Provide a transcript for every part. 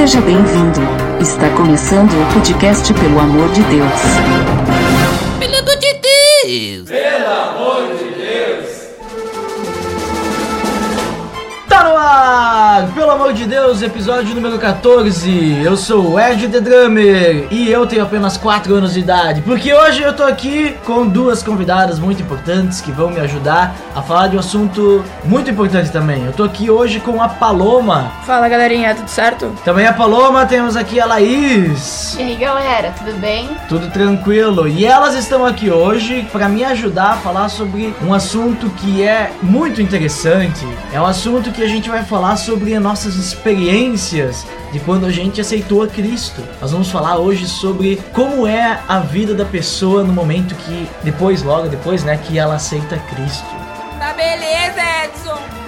Seja bem-vindo. Está começando o podcast Pelo Amor de Deus. Pelo amor de Deus! Amor de Deus, episódio número 14. Eu sou o Ed The Drummer e eu tenho apenas 4 anos de idade. Porque hoje eu tô aqui com duas convidadas muito importantes que vão me ajudar a falar de um assunto muito importante também. Eu tô aqui hoje com a Paloma. Fala galerinha, tudo certo? Também a Paloma, temos aqui a Laís. E aí galera, tudo bem? Tudo tranquilo. E elas estão aqui hoje para me ajudar a falar sobre um assunto que é muito interessante. É um assunto que a gente vai falar sobre nossas experiências de quando a gente aceitou a Cristo. Nós vamos falar hoje sobre como é a vida da pessoa no momento que depois, logo depois, né, que ela aceita Cristo. Tá beleza, Edson!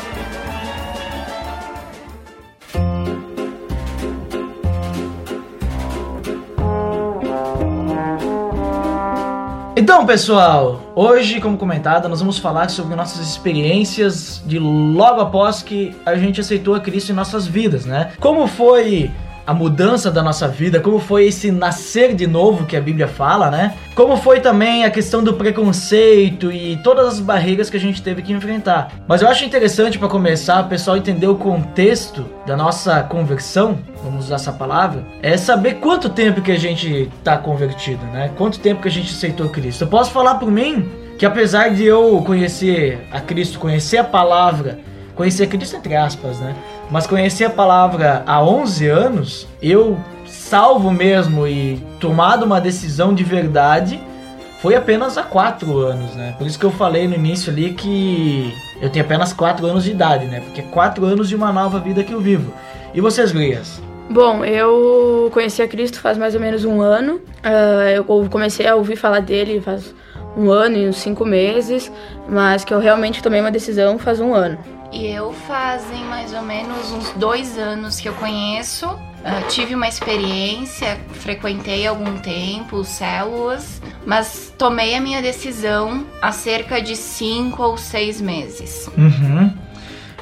Então, pessoal, hoje, como comentado, nós vamos falar sobre nossas experiências de logo após que a gente aceitou a Cristo em nossas vidas, né? Como foi a mudança da nossa vida, como foi esse nascer de novo que a Bíblia fala, né? Como foi também a questão do preconceito e todas as barreiras que a gente teve que enfrentar. Mas eu acho interessante para começar, o pessoal entender o contexto da nossa conversão, vamos usar essa palavra, é saber quanto tempo que a gente tá convertido, né? Quanto tempo que a gente aceitou Cristo. Eu posso falar por mim que apesar de eu conhecer a Cristo, conhecer a palavra, conhecer Cristo entre aspas, né? Mas conhecer a palavra há 11 anos, eu salvo mesmo e tomado uma decisão de verdade foi apenas há 4 anos, né? Por isso que eu falei no início ali que eu tenho apenas 4 anos de idade, né? Porque 4 anos de uma nova vida que eu vivo. E vocês, Grias? Bom, eu conheci a Cristo faz mais ou menos um ano. Uh, eu comecei a ouvir falar dele faz um ano e uns cinco meses, mas que eu realmente tomei uma decisão faz um ano. E eu fazem mais ou menos uns dois anos que eu conheço. Uh, tive uma experiência, frequentei algum tempo células, mas tomei a minha decisão há cerca de cinco ou seis meses. Uhum.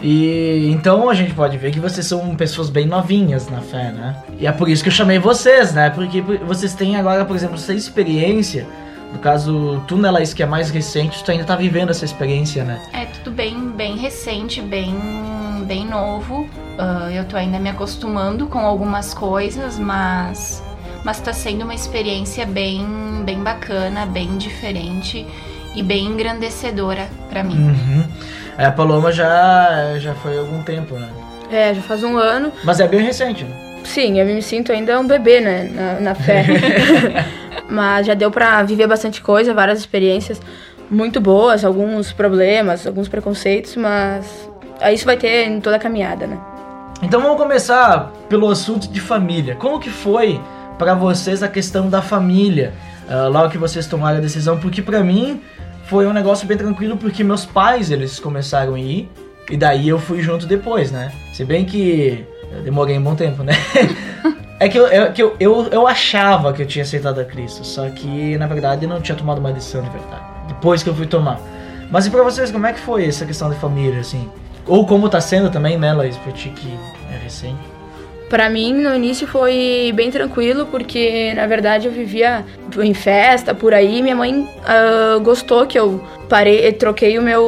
E então a gente pode ver que vocês são pessoas bem novinhas na fé, né? E é por isso que eu chamei vocês, né? Porque vocês têm agora, por exemplo, essa experiência no caso, tu, Laís, que é mais recente, tu ainda tá vivendo essa experiência, né? É tudo bem recente, bem, bem novo. Uh, eu tô ainda me acostumando com algumas coisas, mas, mas tá sendo uma experiência bem, bem bacana, bem diferente e bem engrandecedora para mim. Uhum. É, a Paloma já, já foi há algum tempo, né? É, já faz um ano. Mas é bem recente, né? Sim, eu me sinto ainda um bebê, né, na, na fé. Mas já deu pra viver bastante coisa, várias experiências muito boas, alguns problemas, alguns preconceitos, mas isso vai ter em toda a caminhada, né? Então vamos começar pelo assunto de família. Como que foi para vocês a questão da família, uh, logo que vocês tomaram a decisão? Porque para mim foi um negócio bem tranquilo, porque meus pais, eles começaram a ir, e daí eu fui junto depois, né? Se bem que eu demorei um bom tempo, né? é que, eu, é que eu, eu, eu achava que eu tinha aceitado a Cristo, só que na verdade eu não tinha tomado uma decisão de verdade. Depois que eu fui tomar. Mas e pra vocês, como é que foi essa questão de família, assim? Ou como tá sendo também, né, Laís, pra ti que é recente? Para mim, no início foi bem tranquilo, porque na verdade eu vivia em festa por aí. Minha mãe uh, gostou que eu parei, troquei o meu,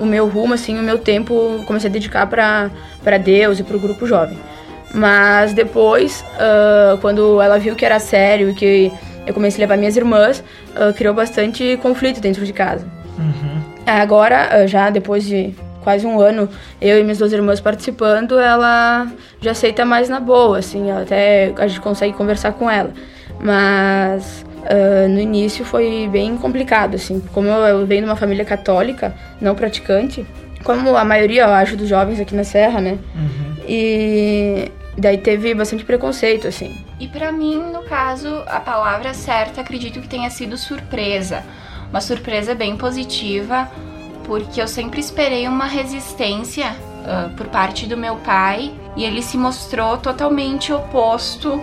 o meu rumo, assim, o meu tempo, comecei a dedicar para Deus e para o grupo jovem. Mas depois, uh, quando ela viu que era sério e que eu comecei a levar minhas irmãs, uh, criou bastante conflito dentro de casa. Uhum. Agora, já depois de quase um ano, eu e minhas duas irmãs participando, ela já aceita mais na boa, assim, até a gente consegue conversar com ela. Mas uh, no início foi bem complicado, assim, como eu venho de uma família católica, não praticante, como a maioria, eu acho, dos jovens aqui na Serra, né? Uhum. E daí teve bastante preconceito, assim. E para mim, no caso, a palavra certa acredito que tenha sido surpresa. Uma surpresa bem positiva, porque eu sempre esperei uma resistência uh, por parte do meu pai e ele se mostrou totalmente oposto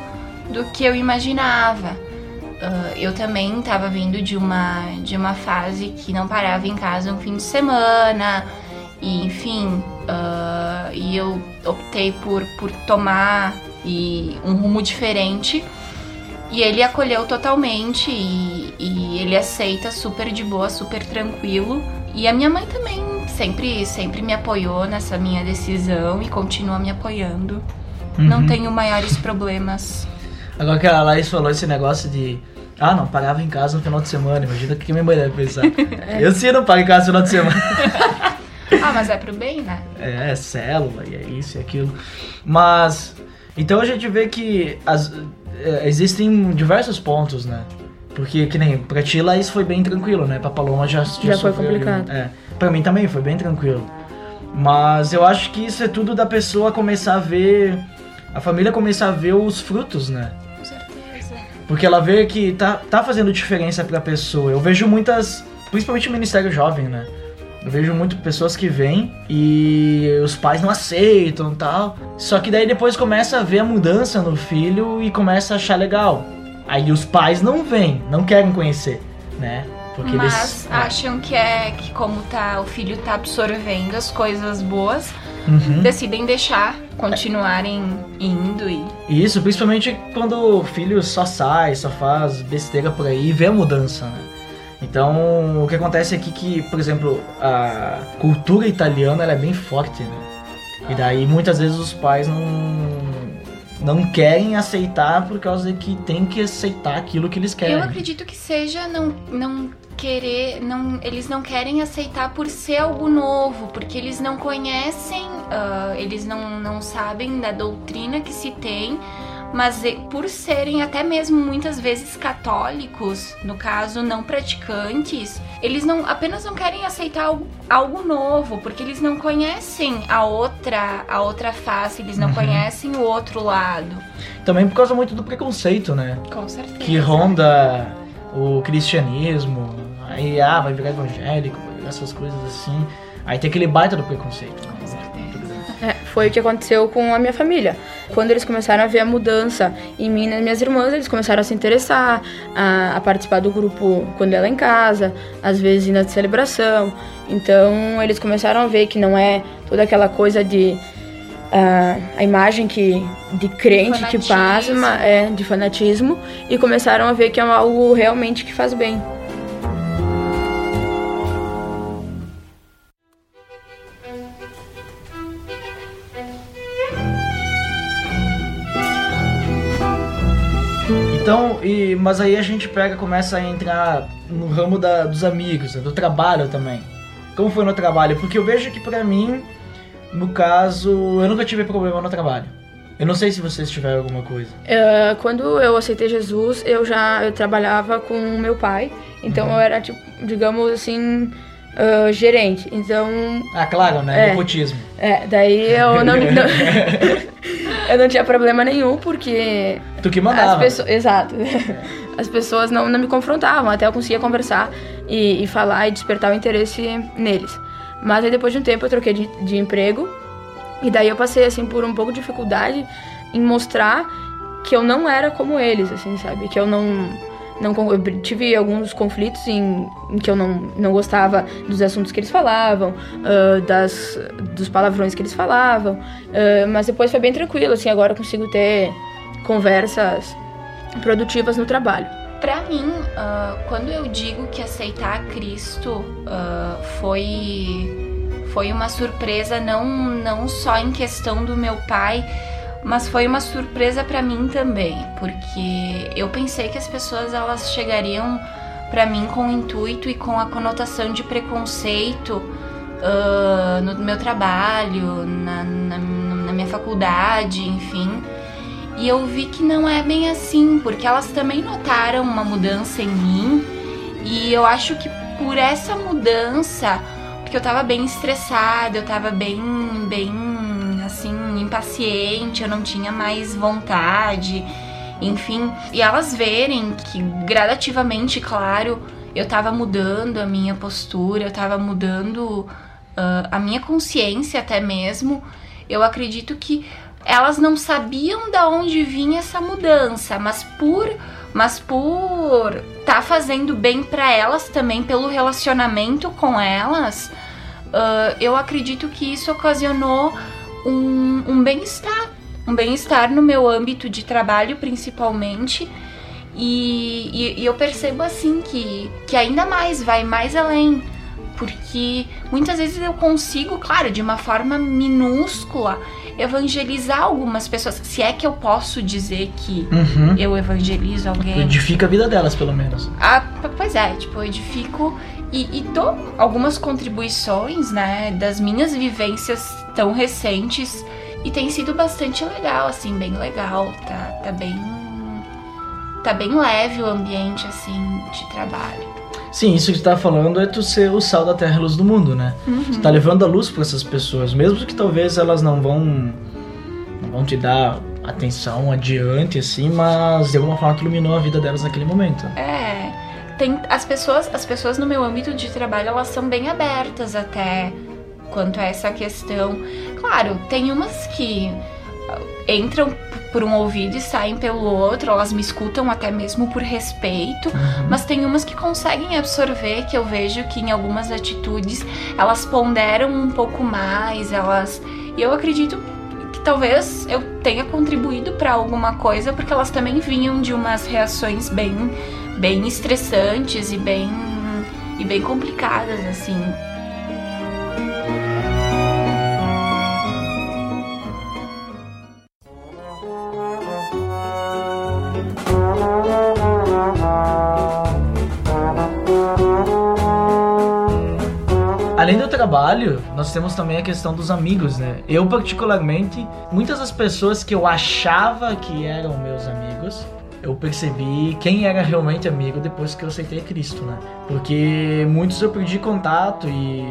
do que eu imaginava. Uh, eu também estava vindo de uma, de uma fase que não parava em casa um fim de semana, e enfim, uh, e eu optei por, por tomar e um rumo diferente. E ele acolheu totalmente e, e ele aceita super de boa, super tranquilo. E a minha mãe também sempre, sempre me apoiou nessa minha decisão e continua me apoiando. Não Uhum. tenho maiores problemas. Agora que a Laís falou esse negócio de. Ah, não, pagava em casa no final de semana. Imagina o que minha mãe deve pensar. Eu sim não pago em casa no final de semana. Ah, mas é pro bem, né? É, é célula e é isso e aquilo. Mas. Então a gente vê que as, é, existem diversos pontos, né? Porque, que nem, pra ti, Laís foi bem tranquilo, né? Pra Paloma já, já, Já foi sofreu ali, complicado. É. Pra mim também foi bem tranquilo. Mas eu acho que isso é tudo da pessoa começar a ver. A família começar a ver os frutos, né? Com certeza. Porque ela vê que tá, tá fazendo diferença pra pessoa. Eu vejo muitas, principalmente o Ministério Jovem, né? Eu vejo muito pessoas que vêm e os pais não aceitam e tal. Só que daí depois começa a ver a mudança no filho e começa a achar legal. Aí os pais não vêm, não querem conhecer, né? Porque Mas eles. acham que é que como tá, o filho tá absorvendo as coisas boas, Uhum. decidem deixar continuarem indo e Isso, principalmente quando o filho só sai, só faz besteira por aí e vê a mudança, né? Então, o que acontece aqui é que, por exemplo, a cultura italiana é bem forte, né? E daí muitas vezes os pais não não querem aceitar por causa de que tem que aceitar aquilo que eles querem. Eu acredito que seja não, não querer, não, eles não querem aceitar por ser algo novo, porque eles não conhecem, ah, eles não, não sabem da doutrina que se tem, mas por serem até mesmo muitas vezes católicos, no caso não praticantes, eles não apenas não querem aceitar algo, algo novo, porque eles não conhecem a outra a outra face, eles não Uhum. conhecem o outro lado. Também por causa muito do preconceito, né? Com certeza. Que ronda o cristianismo, aí ah, vai virar evangélico, vai virar essas coisas assim. Aí tem aquele baita do preconceito. né? É, foi o que aconteceu com a minha família. Quando eles começaram a ver a mudança em mim e nas minhas irmãs, eles começaram a se interessar, a, a participar do grupo quando ela em casa, às vezes na celebração. Então eles começaram a ver que não é toda aquela coisa de ah, a imagem que de crente que Fanatismo. pasma, é de fanatismo e começaram a ver que é algo realmente que faz bem. Então, e, mas aí a gente pega, começa a entrar no ramo da- dos amigos, né, do trabalho também. Como foi no trabalho? Porque eu vejo que pra mim, no caso, eu nunca tive problema no trabalho. Eu não sei se vocês tiveram alguma coisa. Ah, quando eu aceitei Jesus, eu já eu trabalhava com meu pai, então eu era, tipo, digamos assim, ah, gerente. Então, Ah, claro, né? É. Nepotismo. é, daí eu não, não- eu não tinha problema nenhum, porque Tu que as mandava. pessoas. Exato. As pessoas não, não me confrontavam, até eu conseguia conversar e, e falar e despertar o interesse neles. Mas aí depois de um tempo eu troquei de, de emprego e daí eu passei assim por um pouco de dificuldade em mostrar que eu não era como eles, assim, sabe? Que eu não não eu tive alguns conflitos em, em que eu não, não gostava dos assuntos que eles falavam, ah, das dos palavrões que eles falavam, ah, mas depois foi bem tranquilo, assim, agora eu consigo ter conversas produtivas no trabalho. Pra mim, ah, quando eu digo que aceitar Cristo foi foi uma surpresa não não só em questão do meu pai, mas foi uma surpresa pra mim também, porque eu pensei que as pessoas elas chegariam pra mim com o intuito e com a conotação de preconceito ah, no meu trabalho, na, na, na minha faculdade, enfim. E eu vi que não é bem assim, porque elas também notaram uma mudança em mim. E eu acho que por essa mudança, porque eu tava bem estressada, eu tava bem, bem, impaciente, eu não tinha mais vontade, enfim. E elas verem que gradativamente, claro, eu tava mudando a minha postura, eu tava mudando ah, a minha consciência até mesmo. Eu acredito que elas não sabiam da onde vinha essa mudança, mas por mas por tá fazendo bem para elas também pelo relacionamento com elas, ah, eu acredito que isso ocasionou um, um bem-estar um bem-estar no meu âmbito de trabalho, principalmente. E, e, e eu percebo assim que, que ainda mais vai mais além porque muitas vezes eu consigo, claro, de uma forma minúscula, evangelizar algumas pessoas. Se é que eu posso dizer que Uhum. eu evangelizo alguém. Edifica a vida delas, pelo menos. Ah, pois é, tipo, eu edifico e, e dou algumas contribuições, né, das minhas vivências tão recentes e tem sido bastante legal, assim, bem legal, tá, tá bem, tá bem leve o ambiente, assim, de trabalho. Sim, isso que tu tá falando é tu ser o sal da terra e luz do mundo, né? Tu tá levando a luz pra essas pessoas, mesmo que talvez elas não vão não vão te dar atenção adiante assim, mas de alguma forma tu iluminou a vida delas naquele momento. É, tem as pessoas, as pessoas no meu âmbito de trabalho, elas são bem abertas até quanto a essa questão. Claro, tem umas que entram por um ouvido e saem pelo outro, elas me escutam até mesmo por respeito, mas tem umas que conseguem absorver que eu vejo que em algumas atitudes elas ponderam um pouco mais, elas e eu acredito que talvez eu tenha contribuído para alguma coisa porque elas também vinham de umas reações bem bem estressantes e bem e bem complicadas assim. Além do trabalho, nós temos também a questão dos amigos, né? Eu particularmente, muitas das pessoas que eu achava que eram meus amigos, eu percebi quem era realmente amigo depois que eu aceitei Cristo, né? Porque muitos eu perdi contato e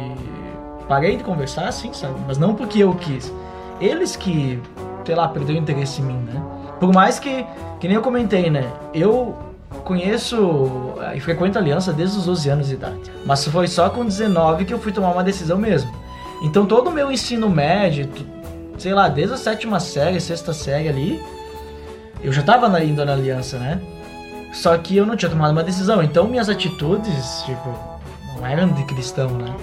parei de conversar, assim, sabe? Mas não porque eu quis. Eles que, sei lá, perderam interesse em mim, né? Por mais que, que nem eu comentei, né? Eu conheço eh, e frequento a aliança desde os 12 anos de idade. Mas foi só com 19 que eu fui tomar uma decisão mesmo. Então todo o meu ensino médio, sei lá, desde a sétima série, sexta série ali, eu já tava na- indo na aliança, né? Só que eu não tinha tomado uma decisão. Então minhas atitudes, tipo, não eram de cristão, né?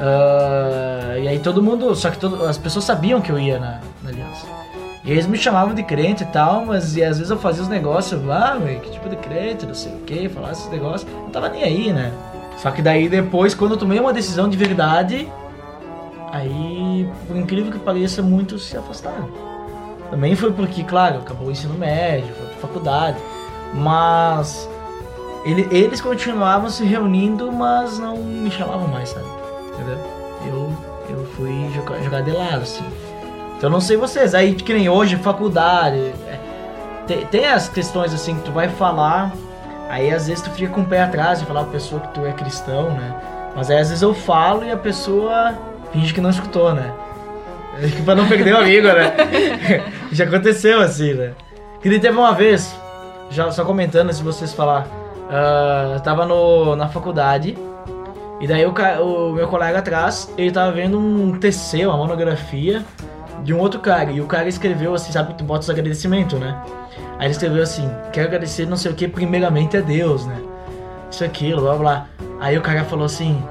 Ah, e aí todo mundo, só que todo- as pessoas sabiam que eu ia na, na aliança. E eles me chamavam de crente e tal, mas e às vezes eu fazia os negócios, ah, meu, que tipo de crente, não sei o que, falar esses negócios, não tava nem aí, né? Só que daí depois, quando eu tomei uma decisão de verdade, aí, por incrível que pareça, muitos se afastaram. Também foi porque, claro, acabou o ensino médio, foi pra faculdade, mas ele- eles continuavam se reunindo, mas não me chamavam mais, sabe? Entendeu? Eu, eu fui jogar de lado, assim. Então não sei vocês, aí que nem hoje, faculdade, é, tem, tem as questões assim que tu vai falar, aí às vezes tu fica com o pé atrás de falar pra pessoa que tu é cristão, né? Mas aí às vezes eu falo e a pessoa finge que não escutou, né? pra não perder o amigo, né? Já aconteceu assim, né? Que nem teve uma vez, já só comentando se vocês falar, ah, eu tava no, na faculdade e daí o, o meu colega atrás, ele tava vendo um TC, uma monografia de um outro cara. E o cara escreveu assim, sabe tu bota os agradecimentos, né? Aí ele escreveu assim, quero agradecer não sei o que, primeiramente a Deus, né? Isso, aquilo, blá blá. Aí o cara falou assim,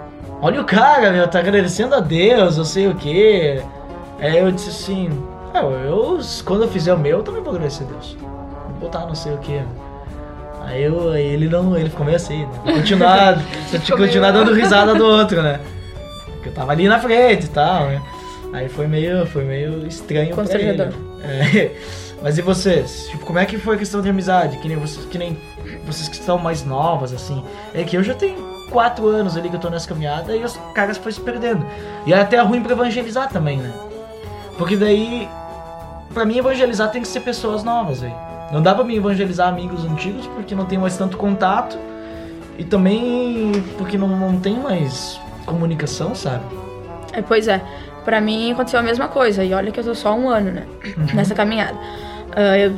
olha o cara, meu, tá agradecendo a Deus, não sei o que. Aí eu disse assim, "Ah, eu, quando eu fizer o meu, eu também vou agradecer a Deus. Vou botar não sei o que. Aí, eu, ele não, ele ficou meio assim, né? Continuar, continuar dando risada do outro, né? Porque eu tava ali na frente e tal, né? Aí foi meio, foi meio estranho pra ele. Constrangedor. É. Mas e vocês? Tipo, como é que foi a questão de amizade? Que nem vocês, que nem vocês que estão mais novas, assim. É que eu já tenho quatro anos ali que eu tô nessa caminhada e os caras foram se perdendo. E é até ruim pra evangelizar também, né? Porque daí, pra mim, evangelizar tem que ser pessoas novas, aí. Não dá pra mim evangelizar amigos antigos porque não tem mais tanto contato. E também porque não, não tem mais comunicação, sabe? É, pois é, pra mim aconteceu a mesma coisa. E olha que eu tô só um ano, né? Nessa caminhada. Ah, eu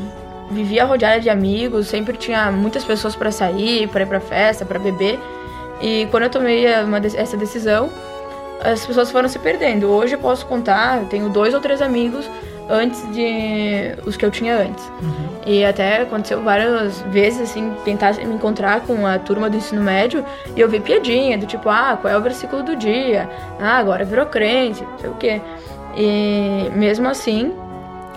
vivia rodeada de amigos, sempre tinha muitas pessoas pra sair, pra ir pra festa, pra beber. E quando eu tomei uma essa decisão, as pessoas foram se perdendo. Hoje eu posso contar, eu tenho dois ou três amigos antes de os que eu tinha antes. E até aconteceu várias vezes, assim, tentar me encontrar com a turma do ensino médio e eu vi piadinha, do tipo, ah, qual é o versículo do dia? Ah, agora virou crente, não sei o quê. E mesmo assim,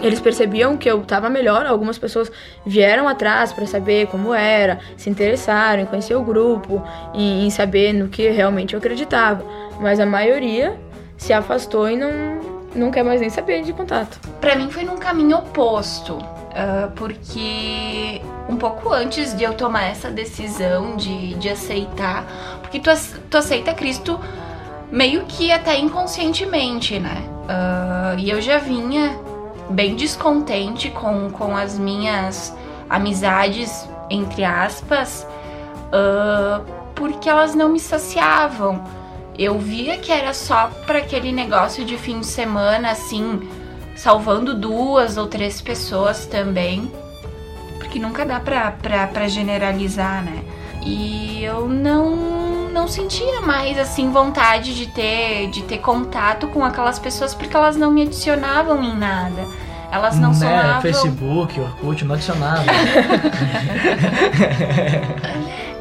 eles percebiam que eu tava melhor, algumas pessoas vieram atrás para saber como era, se interessaram em conhecer o grupo, em, em saber no que realmente eu acreditava. Mas a maioria se afastou e não, não quer mais nem saber de contato. Pra mim foi num caminho oposto, ah, porque um pouco antes de eu tomar essa decisão de, de aceitar, porque tu, tu aceita Cristo meio que até inconscientemente, né? Ah, e eu já vinha bem descontente com, com as minhas amizades, entre aspas, ah, porque elas não me saciavam. Eu via que era só para aquele negócio de fim de semana, assim, salvando duas ou três pessoas também. Porque nunca dá pra, pra, pra generalizar, né? E eu não, não sentia mais, assim, vontade de ter, de ter contato com aquelas pessoas porque elas não me adicionavam em nada. Elas não né? somavam. Facebook, Orkut, não adicionava.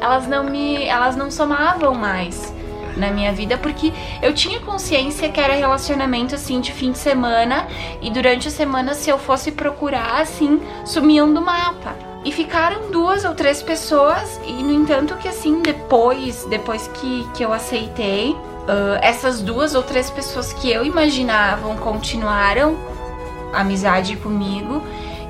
elas não me elas não somavam mais na minha vida porque eu tinha consciência que era relacionamento assim de fim de semana e durante a semana se eu fosse procurar assim sumiam do mapa. E ficaram duas ou três pessoas e no entanto que assim depois depois que, que eu aceitei ah, essas duas ou três pessoas que eu imaginavam continuaram amizade comigo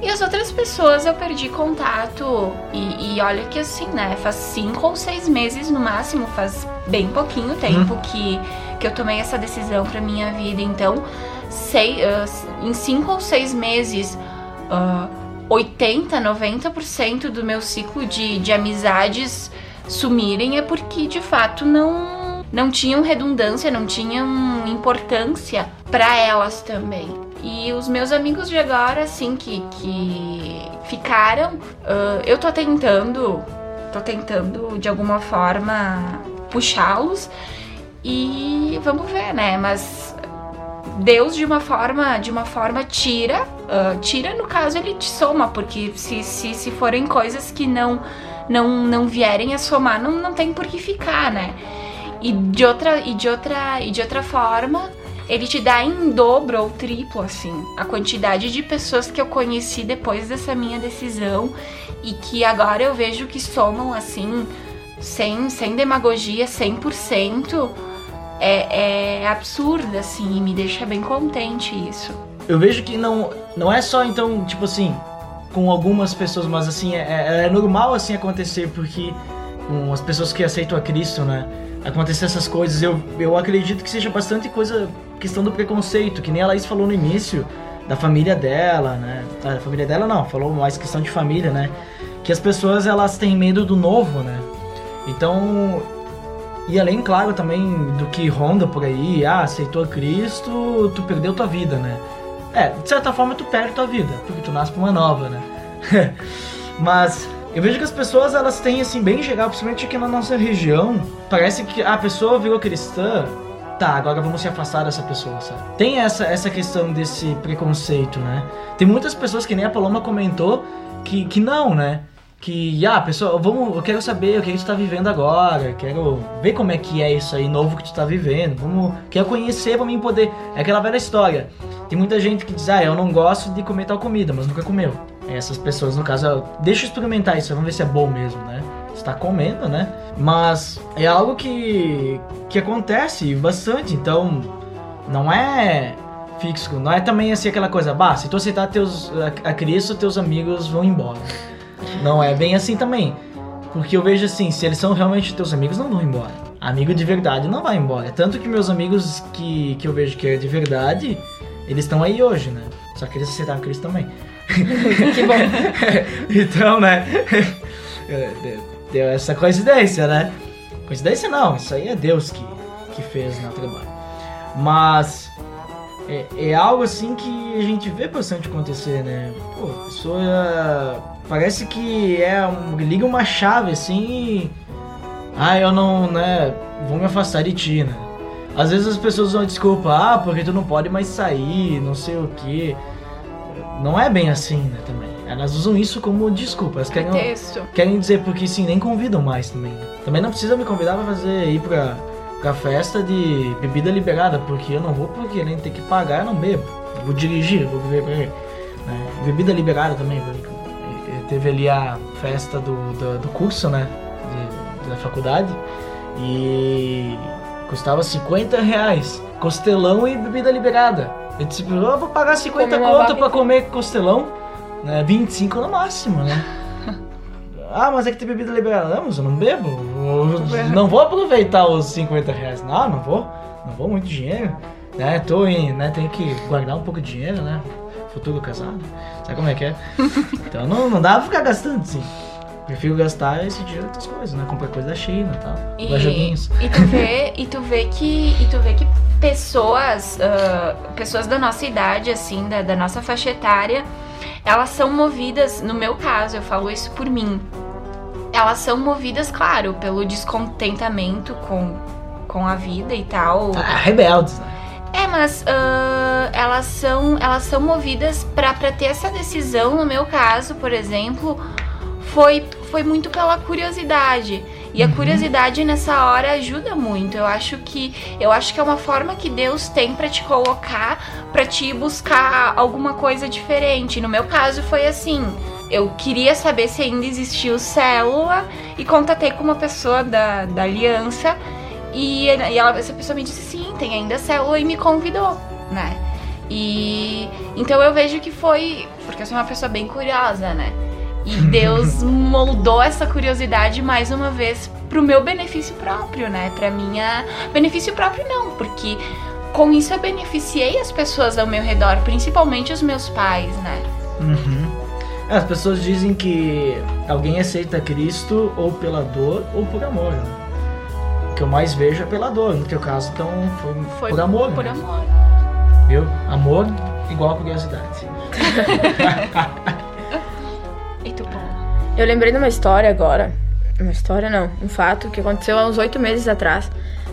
e as outras pessoas eu perdi contato. E, e olha que assim, né? Faz cinco ou seis meses no máximo, faz bem pouquinho tempo que, que eu tomei essa decisão pra minha vida. Então, sei, ah, em cinco ou seis meses, ah, 80, 90% do meu ciclo de, de amizades sumirem é porque de fato não, não tinham redundância, não tinham importância pra elas também. E os meus amigos de agora, assim, que, que ficaram, ah, eu tô tentando, tô tentando de alguma forma puxá-los e vamos ver, né? Mas Deus de uma forma, de uma forma tira, ah, tira no caso ele te soma, porque se, se, se forem coisas que não não não vierem a somar, não, não tem por que ficar, né? E de outra e de outra e de outra forma, ele te dá em dobro ou triplo assim a quantidade de pessoas que eu conheci depois dessa minha decisão e que agora eu vejo que somam assim sem sem demagogia 100% é, é absurda, assim, e me deixa bem contente isso. Eu vejo que não, não é só então, tipo assim, com algumas pessoas, mas assim, é, é- é normal assim acontecer, porque com as pessoas que aceitam a Cristo, né? Acontecer essas coisas, eu, eu acredito que seja bastante coisa, questão do preconceito, que nem a Laís falou no início, da família dela, né? Ah, Da família dela não, falou mais questão de família, né? Que as pessoas elas têm medo do novo, né? Então, e além, claro, também do que ronda por aí, ah, aceitou Cristo, tu perdeu tua vida, né? É, de certa forma tu perde tua vida, porque tu nasce pra uma nova, né? Mas eu vejo que as pessoas, elas têm, assim, bem geral, principalmente aqui na nossa região, parece que a pessoa virou cristã, tá, agora vamos se afastar dessa pessoa, sabe? Tem essa, essa questão desse preconceito, né? Tem muitas pessoas, que nem a Paloma comentou, que, que não, né? Que, ah, pessoal, vamos, eu quero saber o que tu tá vivendo agora, quero ver como é que é isso aí novo que tu tá vivendo, vamos, quero conhecer pra mim poder. É aquela velha história. Tem muita gente que diz, ah, eu não gosto de comer tal comida, mas nunca comeu. Essas pessoas, no caso, deixa eu experimentar isso, vamos ver se é bom mesmo, né? Você tá comendo, né? Mas é algo que, que acontece bastante, então não é fixo, não é também assim aquela coisa, bah, se tu aceitar teus, a, a Cristo, teus amigos vão embora. Não é bem assim também. Porque eu vejo assim, se eles são realmente teus amigos, não vão embora. Amigo de verdade não vai embora. Tanto que meus amigos que, que eu vejo que é de verdade, eles estão aí hoje, né? Só que eles aceitaram Cristo também. que bom. então, né? de- Deu essa coincidência, né? Coincidência não, isso aí é Deus que, que fez no trabalho. Mas é, é algo assim que a gente vê bastante acontecer, né? Pô, a pessoa parece que é um, liga uma chave assim e. Ah, eu não, né? Vou me afastar de ti, né? Às vezes as pessoas a desculpa, ah, porque tu não pode mais sair, não sei o que. Não é bem assim, né, também. Elas usam isso como desculpa. Elas querem, querem dizer porque sim, nem convidam mais também. né? Também não precisa me convidar pra fazer ir pra, pra festa de bebida liberada, porque eu não vou porque de ter que pagar, eu não bebo. Vou dirigir, vou beber. né? Bebida liberada também, e teve ali a festa do, do, do curso, né? De- da faculdade. E custava 50 reais. Costelão e bebida liberada. Eu disse, eu vou pagar 50 Comer uma conto pra comer costelão. Né? 25 no máximo, né? Ah, mas é que tem bebida liberada. Não, mas eu não bebo. Eu não vou aproveitar os 50 reais. Não, não vou. Não vou muito dinheiro. Né? Tô em, né? Tenho que guardar um pouco de dinheiro, né? Futuro casado. Sabe como é que é? Então não, não dá pra ficar gastando assim. Prefiro gastar esse dinheiro em outras coisas, né? Comprar coisa da China e tal. Joguinhos. e tu vê, e tu vê que, e tu vê que pessoas, ah, pessoas da nossa idade, assim, da, da nossa faixa etária, elas são movidas, no meu caso, eu falo isso por mim, elas são movidas, claro, pelo descontentamento com, com a vida e tal. Ah, rebeldes, né? É, mas ah, elas são elas são movidas pra ter essa decisão. No meu caso, por exemplo, foi foi muito pela curiosidade. E a curiosidade nessa hora ajuda muito. Eu acho que eu acho que é uma forma que Deus tem pra te colocar, pra te buscar alguma coisa diferente. No meu caso foi assim. Eu queria saber se ainda existia o célula e contatei com uma pessoa da, da aliança e, e ela, essa pessoa me disse sim, tem ainda célula e me convidou, né? E então eu vejo que foi. Porque eu sou uma pessoa bem curiosa, né? E Deus moldou essa curiosidade mais uma vez pro meu benefício próprio, né? Pra minha. Benefício próprio não, porque com isso eu beneficiei as pessoas ao meu redor, principalmente os meus pais, né? Uhum. É, As pessoas dizem que alguém aceita Cristo ou pela dor ou por amor. Né? O que eu mais vejo é pela dor. No teu caso, então, foi, Foi por amor. Por né? amor. Viu? Amor igual a curiosidade. Eu lembrei de uma história agora. Uma história não, um fato que aconteceu há uns oito meses atrás.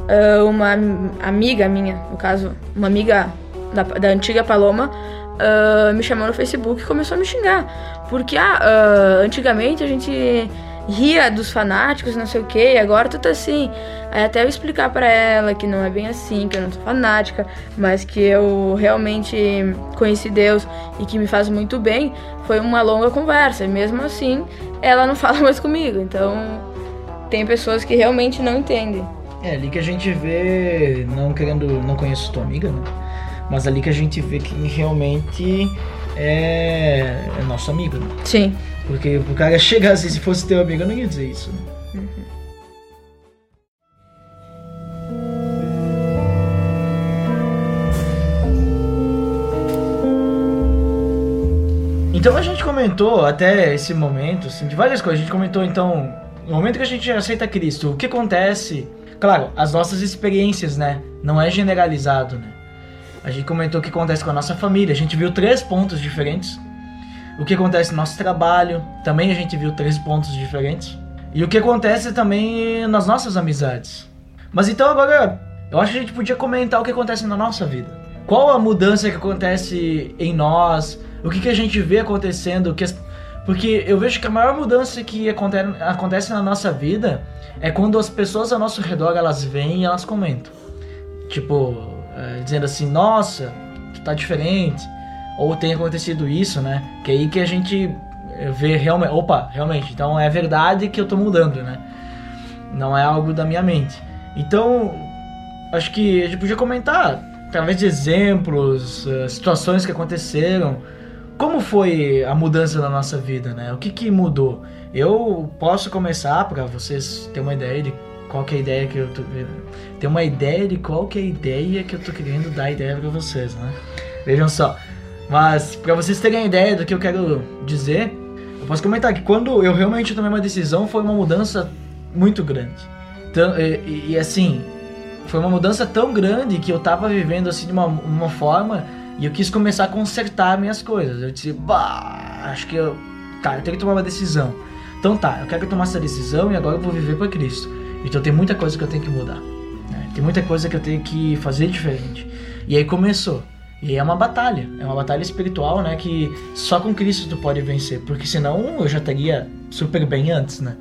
Ah, uma am- amiga minha, no caso, uma amiga da, da antiga Paloma, ah, me chamou no Facebook e começou a me xingar. Porque ah, ah, antigamente a gente ria dos fanáticos, não sei o que, agora tu tá assim. Aí até eu explicar pra ela que não é bem assim, que eu não sou fanática, mas que eu realmente conheci Deus e que me faz muito bem, foi uma longa conversa. E mesmo assim, ela não fala mais comigo. Então, tem pessoas que realmente não entendem. É ali que a gente vê, não querendo, não conheço tua amiga, né? Mas ali que a gente vê que realmente é, é nosso amigo, né? Sim. Porque o cara chegar assim, se fosse teu amigo, eu não ia dizer isso, né? Então a gente comentou até esse momento, assim, de várias coisas. A gente comentou então, no momento que a gente aceita Cristo, o que acontece? Claro, as nossas experiências, né? Não é generalizado, né? A gente comentou o que acontece com a nossa família. A gente viu três pontos diferentes. O que acontece no nosso trabalho, também a gente viu três pontos diferentes. E o que acontece também nas nossas amizades. Mas então agora, eu acho que a gente podia comentar o que acontece na nossa vida. Qual a mudança que acontece em nós? O que, que a gente vê acontecendo? Que as- Porque eu vejo que a maior mudança que aconte... acontece na nossa vida é quando as pessoas ao nosso redor elas vêm e elas comentam. Tipo, eh, dizendo assim, nossa, tu tá diferente. Ou tem acontecido isso, né? Que é aí que a gente eh, vê realmente, opa, realmente, então é verdade que eu tô mudando, né? Não é algo da minha mente. Então, acho que a gente podia comentar, através de exemplos, eh, situações que aconteceram, como foi a mudança na nossa vida, né? O que que mudou? Eu posso começar para vocês terem uma ideia de qual que é a ideia que eu tô ter uma ideia de qual que é a ideia que eu tô querendo dar ideia para vocês, né? Vejam só. Mas para vocês terem a ideia do que eu quero dizer, eu posso comentar que quando eu realmente tomei uma decisão foi uma mudança muito grande. Então, e, e- e, assim, foi uma mudança tão grande que eu tava vivendo assim de uma, uma forma e eu quis começar a consertar minhas coisas. Eu disse, bah, acho que eu. Tá, eu tenho que tomar uma decisão. Então tá, eu quero tomar essa decisão e agora eu vou viver para Cristo. Então tem muita coisa que eu tenho que mudar. né? Tem muita coisa que eu tenho que fazer diferente. E aí começou. E é uma batalha. É uma batalha espiritual, né? Que só com Cristo tu pode vencer. Porque senão eu já estaria super bem antes, né?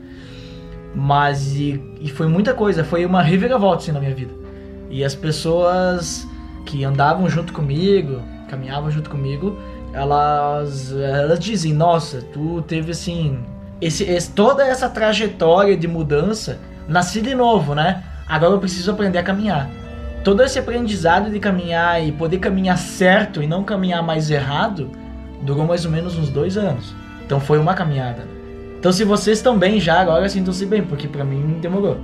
Mas e, e foi muita coisa, foi uma reviravolta assim na minha vida. E as pessoas que andavam junto comigo, caminhavam junto comigo, elas, elas dizem, nossa, tu teve assim, esse, esse- toda essa trajetória de mudança, nasci de novo, né? Agora eu preciso aprender a caminhar. Todo esse aprendizado de caminhar e poder caminhar certo e não caminhar mais errado, durou mais ou menos uns dois anos. Então foi uma caminhada. Então se vocês estão bem já, agora sintam-se bem, porque pra mim demorou.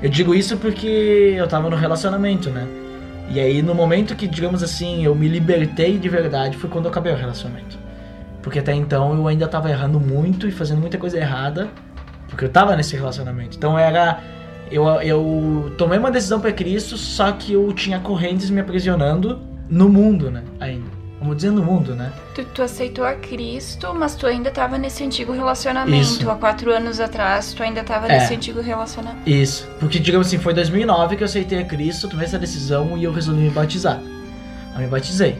Eu digo isso porque eu tava no relacionamento, né? E aí no momento que, digamos assim, eu me libertei de verdade foi quando eu acabei o relacionamento. Porque até então eu ainda tava errando muito e fazendo muita coisa errada, porque eu tava nesse relacionamento. Então era eu, eu tomei uma decisão pra Cristo, só que eu tinha correntes me aprisionando no mundo, né? Ainda. Vamos dizer no mundo, né? Tu, tu aceitou a Cristo, mas tu ainda tava nesse antigo relacionamento. Isso. Há quatro anos atrás, tu ainda tava É. nesse antigo relacionamento. Isso. Porque, digamos assim, foi em 2009 que eu aceitei a Cristo, tomei essa decisão e eu resolvi me batizar. Eu me batizei.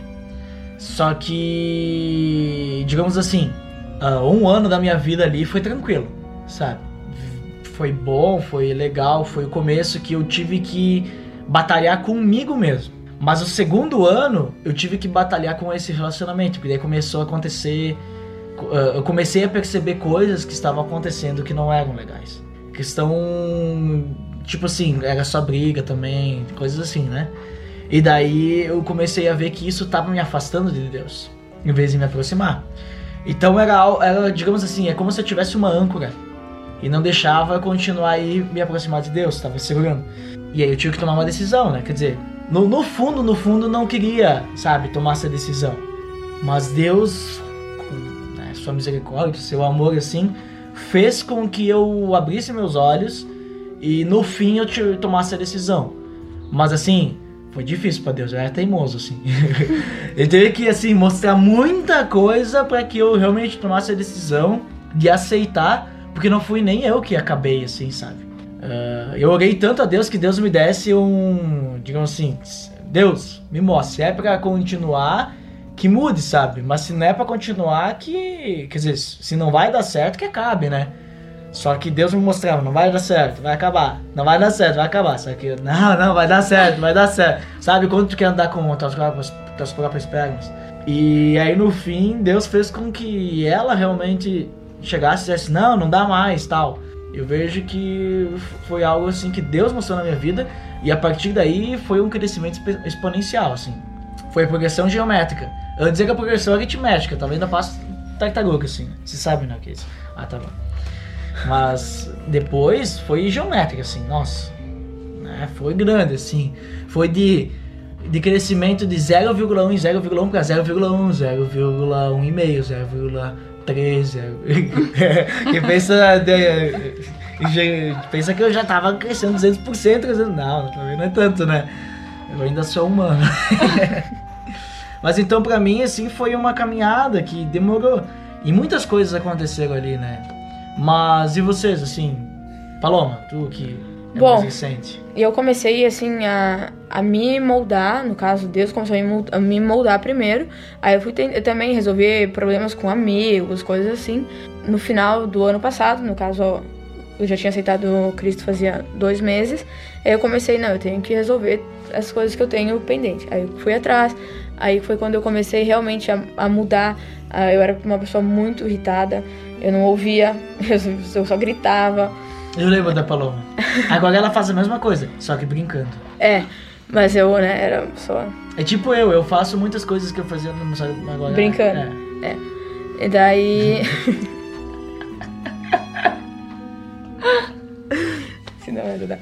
Só que, digamos assim, ah, um ano da minha vida ali foi tranquilo, sabe? Foi bom, foi legal, foi o começo que eu tive que batalhar comigo mesmo. Mas o segundo ano eu tive que batalhar com esse relacionamento, porque daí começou a acontecer. ah, Eu comecei a perceber coisas que estavam acontecendo que não eram legais. Questão. Tipo assim, era só briga também, coisas assim, né? E daí eu comecei a ver que isso tava me afastando de Deus, em vez de me aproximar. Então era, era digamos assim, é como se eu tivesse uma âncora e não deixava continuar aí me aproximar de Deus, tava segurando. E aí eu tive que tomar uma decisão, né? Quer dizer, no, no fundo, no fundo, não queria, sabe, tomar essa decisão. Mas Deus, com né, sua misericórdia, seu amor, assim, fez com que eu abrisse meus olhos e no fim eu tomasse a decisão. Mas assim, foi difícil pra Deus, eu era teimoso, assim. Ele teve que, assim, mostrar muita coisa pra que eu realmente tomasse a decisão de aceitar, porque não fui nem eu que acabei, assim, sabe? Ah, eu orei tanto a Deus que Deus me desse um, digamos assim, Deus, me mostre, se é pra continuar, que mude, sabe? Mas se não é pra continuar, que, quer dizer, se não vai dar certo, que acabe, né? Só que Deus me mostrava, não vai dar certo, vai acabar. Não vai dar certo, vai acabar. Só que, não, não, vai dar certo, vai dar certo. Sabe quando tu quer andar com tuas próprias, tuas próprias pernas? E aí no fim, Deus fez com que ela realmente chegasse e dissesse, não, não dá mais, tal. Eu vejo que foi algo assim que Deus mostrou na minha vida e a partir daí foi um crescimento exponencial, assim. Foi a progressão geométrica. Antes era progressão aritmética, talvez ainda faça tartaruga, assim. Você sabe, né, que é isso. Ah, tá bom. Mas depois foi geométrica, assim, nossa. Né, foi grande, assim. Foi de, de crescimento de 0,1 0,1 para 0,1, 0,1,5, 0,1 13. que pensa. pensa que eu já tava crescendo 200%, crescendo. Não, também não é tanto, né? Eu ainda sou humano. Mas então, para mim, assim, foi uma caminhada que demorou. E muitas coisas aconteceram ali, né? Mas e vocês, assim? Paloma, tu que é Bom, mais recente. eu comecei, assim, a, a me moldar, no caso, Deus começou a me moldar primeiro. Aí eu fui eu também resolver problemas com amigos, coisas assim. No final do ano passado, no caso, eu já tinha aceitado Cristo fazia dois meses. Aí eu comecei, não, eu tenho que resolver as coisas que eu tenho pendente. Aí eu fui atrás. Aí foi quando eu comecei realmente a, a mudar. Ah, eu era uma pessoa muito irritada. Eu não ouvia, eu só gritava. Eu lembro da Paloma. Agora ela faz a mesma coisa, só que brincando. É, mas eu, né, era só É tipo eu, eu faço muitas coisas que eu fazia no agora. Brincando. É. E daí. Se não vai ajudar.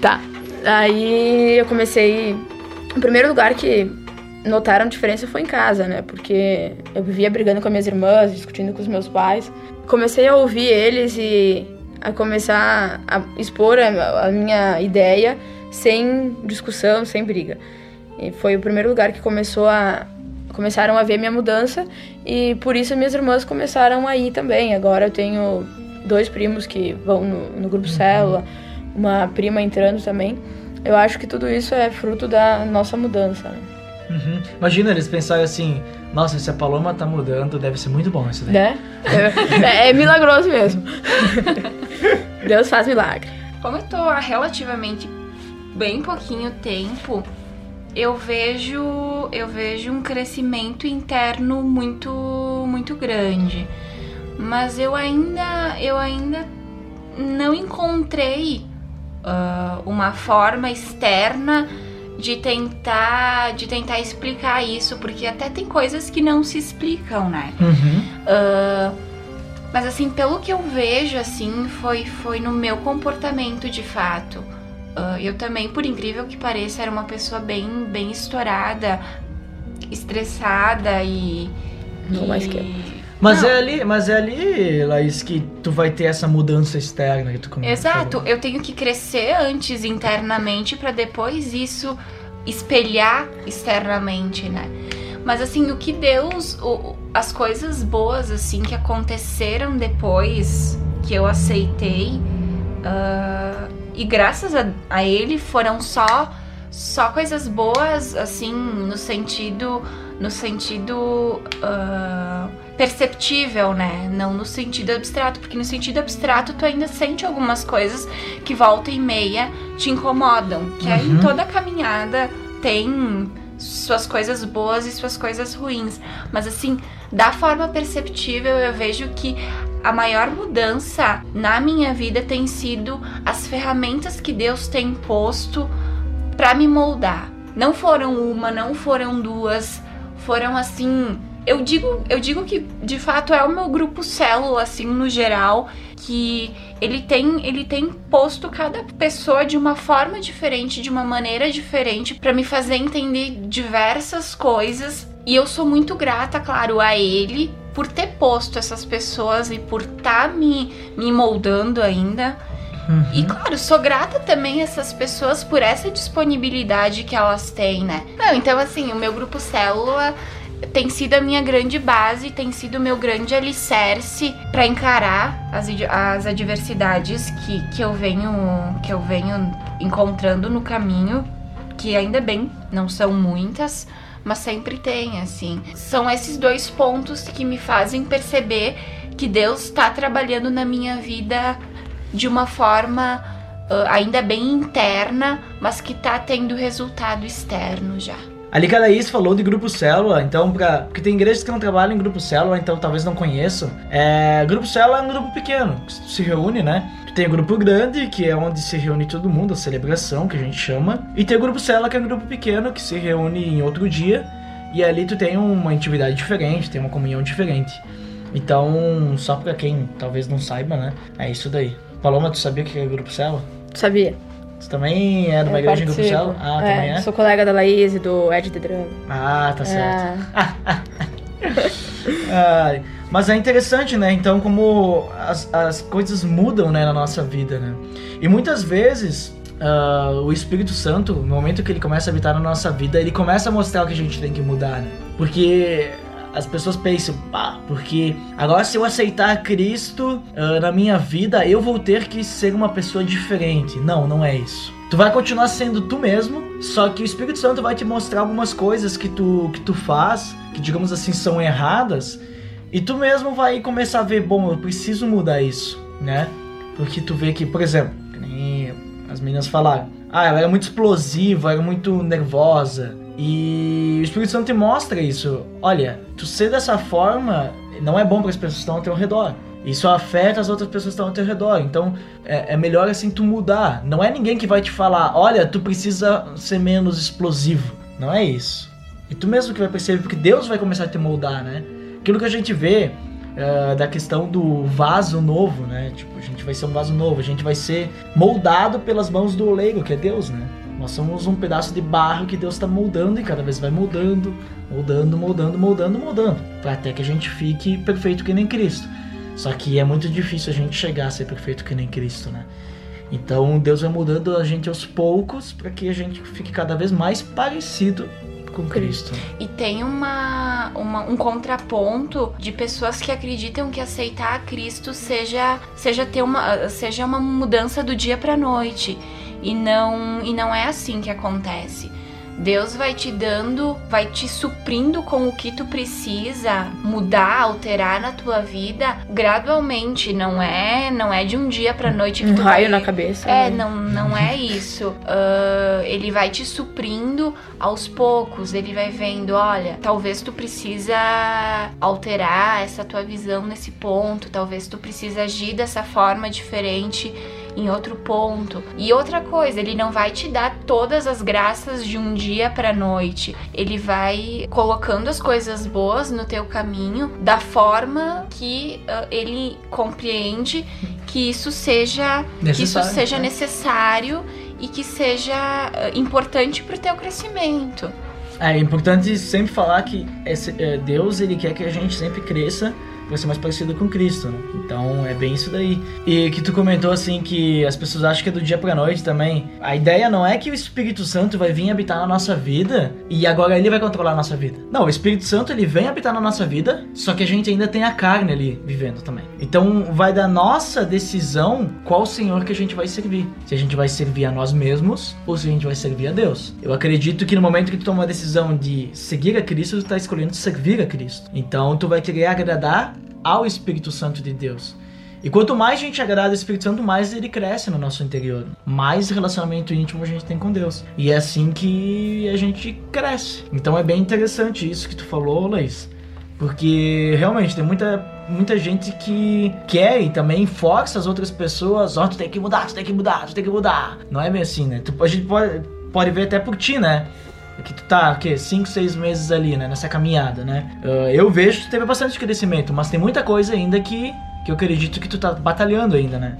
Tá. Aí eu comecei. O primeiro lugar que notaram diferença foi em casa, né? Porque eu vivia brigando com as minhas irmãs, discutindo com os meus pais. Comecei a ouvir eles e a começar a expor a minha ideia sem discussão, sem briga. E foi o primeiro lugar que começou a começaram a ver minha mudança e por isso minhas irmãs começaram a ir também. Agora eu tenho dois primos que vão no, no grupo Célula, uma prima entrando também. Eu acho que tudo isso é fruto da nossa mudança. Né? Uhum. Imagina eles pensarem assim, nossa, se a Paloma tá mudando, deve ser muito bom isso daí. né? É, é milagroso mesmo. Deus faz milagre. Como eu tô há relativamente bem pouquinho tempo eu vejo eu vejo um crescimento interno muito muito grande. Mas eu ainda eu ainda não encontrei uh, uma forma externa de tentar de tentar explicar isso, porque até tem coisas que não se explicam, né? Uhum. Uh, mas assim, pelo que eu vejo, assim, foi, foi no meu comportamento de fato. Uh, eu também, por incrível que pareça, era uma pessoa bem, bem estourada, estressada e. Não e... mais que eu. Mas Não. é ali, mas é ali, Laís, que tu vai ter essa mudança externa que tu comentou. Exato, eu tenho que crescer antes internamente para depois isso espelhar externamente, né? Mas assim, o que Deus, o- as coisas boas assim que aconteceram depois que eu aceitei ah, e graças a, a Ele foram só só coisas boas assim no sentido no sentido ah, perceptível, né? Não no sentido abstrato, porque no sentido abstrato tu ainda sente algumas coisas que volta e meia te incomodam. Que aí Uhum. em toda caminhada tem suas coisas boas e suas coisas ruins. Mas assim, da forma perceptível, eu vejo que a maior mudança na minha vida tem sido as ferramentas que Deus tem posto pra me moldar. Não foram uma, não foram duas, foram assim. Eu digo, eu digo que de fato é o meu grupo célula assim no geral que ele tem ele tem posto cada pessoa de uma forma diferente, de uma maneira diferente pra me fazer entender diversas coisas e eu sou muito grata, claro, a ele por ter posto essas pessoas e por estar me, me moldando ainda. Uhum. E claro, sou grata também a essas pessoas por essa disponibilidade que elas têm, né? Não, então assim, o meu grupo célula tem sido a minha grande base, tem sido o meu grande alicerce pra encarar as, as adversidades que, que eu venho que eu venho encontrando no caminho, que ainda bem não são muitas, mas sempre tem, assim. São esses dois pontos que me fazem perceber que Deus está trabalhando na minha vida de uma forma ah, ainda bem interna, mas que tá tendo resultado externo já. A Laís falou de grupo célula, então, pra, porque tem igrejas que não trabalham em grupo célula, então talvez não conheçam. É, grupo célula é um grupo pequeno, que se reúne, né? Tem o grupo grande, que é onde se reúne todo mundo, a celebração, que a gente chama. E tem o grupo célula, que é um grupo pequeno, que se reúne em outro dia. E ali tu tem uma intimidade diferente, tem uma comunhão diferente. Então, só pra quem talvez não saiba, né? É isso daí. Paloma, tu sabia o que é grupo célula? Sabia? Tu também é de uma Eu igreja em grupo célula? Ah, também é? Sou colega da Laís e do Ed The Drum. Ah, tá certo. É, Ai, mas é interessante, né? Então, como as, as coisas mudam né, na nossa vida, né? E muitas vezes ah, o Espírito Santo, no momento que ele começa a habitar na nossa vida, ele começa a mostrar o que a gente tem que mudar, né? Porque as pessoas pensam, pá, porque agora se eu aceitar Cristo ah, na minha vida, eu vou ter que ser uma pessoa diferente. Não, não é isso. Tu vai continuar sendo tu mesmo, só que o Espírito Santo vai te mostrar algumas coisas que tu, que tu faz, que digamos assim são erradas, e tu mesmo vai começar a ver, bom, eu preciso mudar isso, né? Porque tu vê que, por exemplo, que nem as meninas falaram, ah, ela era muito explosiva, era muito nervosa. E o Espírito Santo te mostra isso. Olha, tu ser dessa forma não é bom para as pessoas que estão ao teu redor. Isso afeta as outras pessoas que estão ao teu redor. Então é, é melhor assim tu mudar. Não é ninguém que vai te falar, olha, tu precisa ser menos explosivo. Não é isso. E tu mesmo que vai perceber, porque Deus vai começar a te moldar, né? Aquilo que a gente vê eh, da questão do vaso novo, né? Tipo, a gente vai ser um vaso novo, a gente vai ser moldado pelas mãos do oleiro, que é Deus, né? Nós somos um pedaço de barro que Deus está moldando e cada vez vai moldando, moldando, moldando, moldando, moldando, até que a gente fique perfeito que nem Cristo. Só que é muito difícil a gente chegar a ser perfeito que nem Cristo, né? Então Deus vai mudando a gente aos poucos para que a gente fique cada vez mais parecido com Cristo. E tem uma, uma- um contraponto de pessoas que acreditam que aceitar a Cristo seja, seja ter uma, seja uma mudança do dia pra noite. E não, e não é assim que acontece. Deus vai te dando, vai te suprindo com o que tu precisa mudar, alterar na tua vida gradualmente, não é, não é de um dia para noite que Um tu raio vai- na cabeça. é, né? não, não é isso. Ah, ele vai te suprindo aos poucos. Ele vai vendo, olha, talvez tu precisa alterar essa tua visão nesse ponto. Talvez tu precisa agir dessa forma diferente em outro ponto. E outra coisa, ele não vai te dar todas as graças de um dia para noite. Ele vai colocando as coisas boas no teu caminho da forma que ah, ele compreende que isso seja que isso Necessário, seja né? necessário e que seja ah, importante pro teu crescimento. É importante sempre falar que esse, é, Deus ele quer que a gente sempre cresça para ser mais parecido com Cristo, né? Então é bem isso daí. E que tu comentou assim que as pessoas acham que é do dia pra noite também. A ideia não é que o Espírito Santo vai vir habitar na nossa vida e agora ele vai controlar a nossa vida. Não, o Espírito Santo ele vem habitar na nossa vida, só que a gente ainda tem a carne ali vivendo também. Então vai da nossa decisão qual Senhor que a gente vai servir. Se a gente vai servir a nós mesmos ou se a gente vai servir a Deus. Eu acredito que no momento que tu toma a decisão de seguir a Cristo, tu tá escolhendo servir a Cristo. Então tu vai querer agradar ao Espírito Santo de Deus. E quanto mais a gente agrada o Espírito Santo, mais ele cresce no nosso interior. Mais relacionamento íntimo a gente tem com Deus. E é assim que a gente cresce. Então é bem interessante isso que tu falou, Laís. Porque realmente tem muita, muita gente que quer e também força as outras pessoas, ó, tu tem que mudar, tu tem que mudar, tu tem que mudar. Não é bem assim, né? Tu, a gente pode, pode ver até por ti, né? Que tu tá, o quê? 5, 6 meses ali, né? Nessa caminhada, né? Ah, eu vejo que tu teve bastante crescimento, mas tem muita coisa ainda que, que eu acredito que tu tá batalhando ainda, né?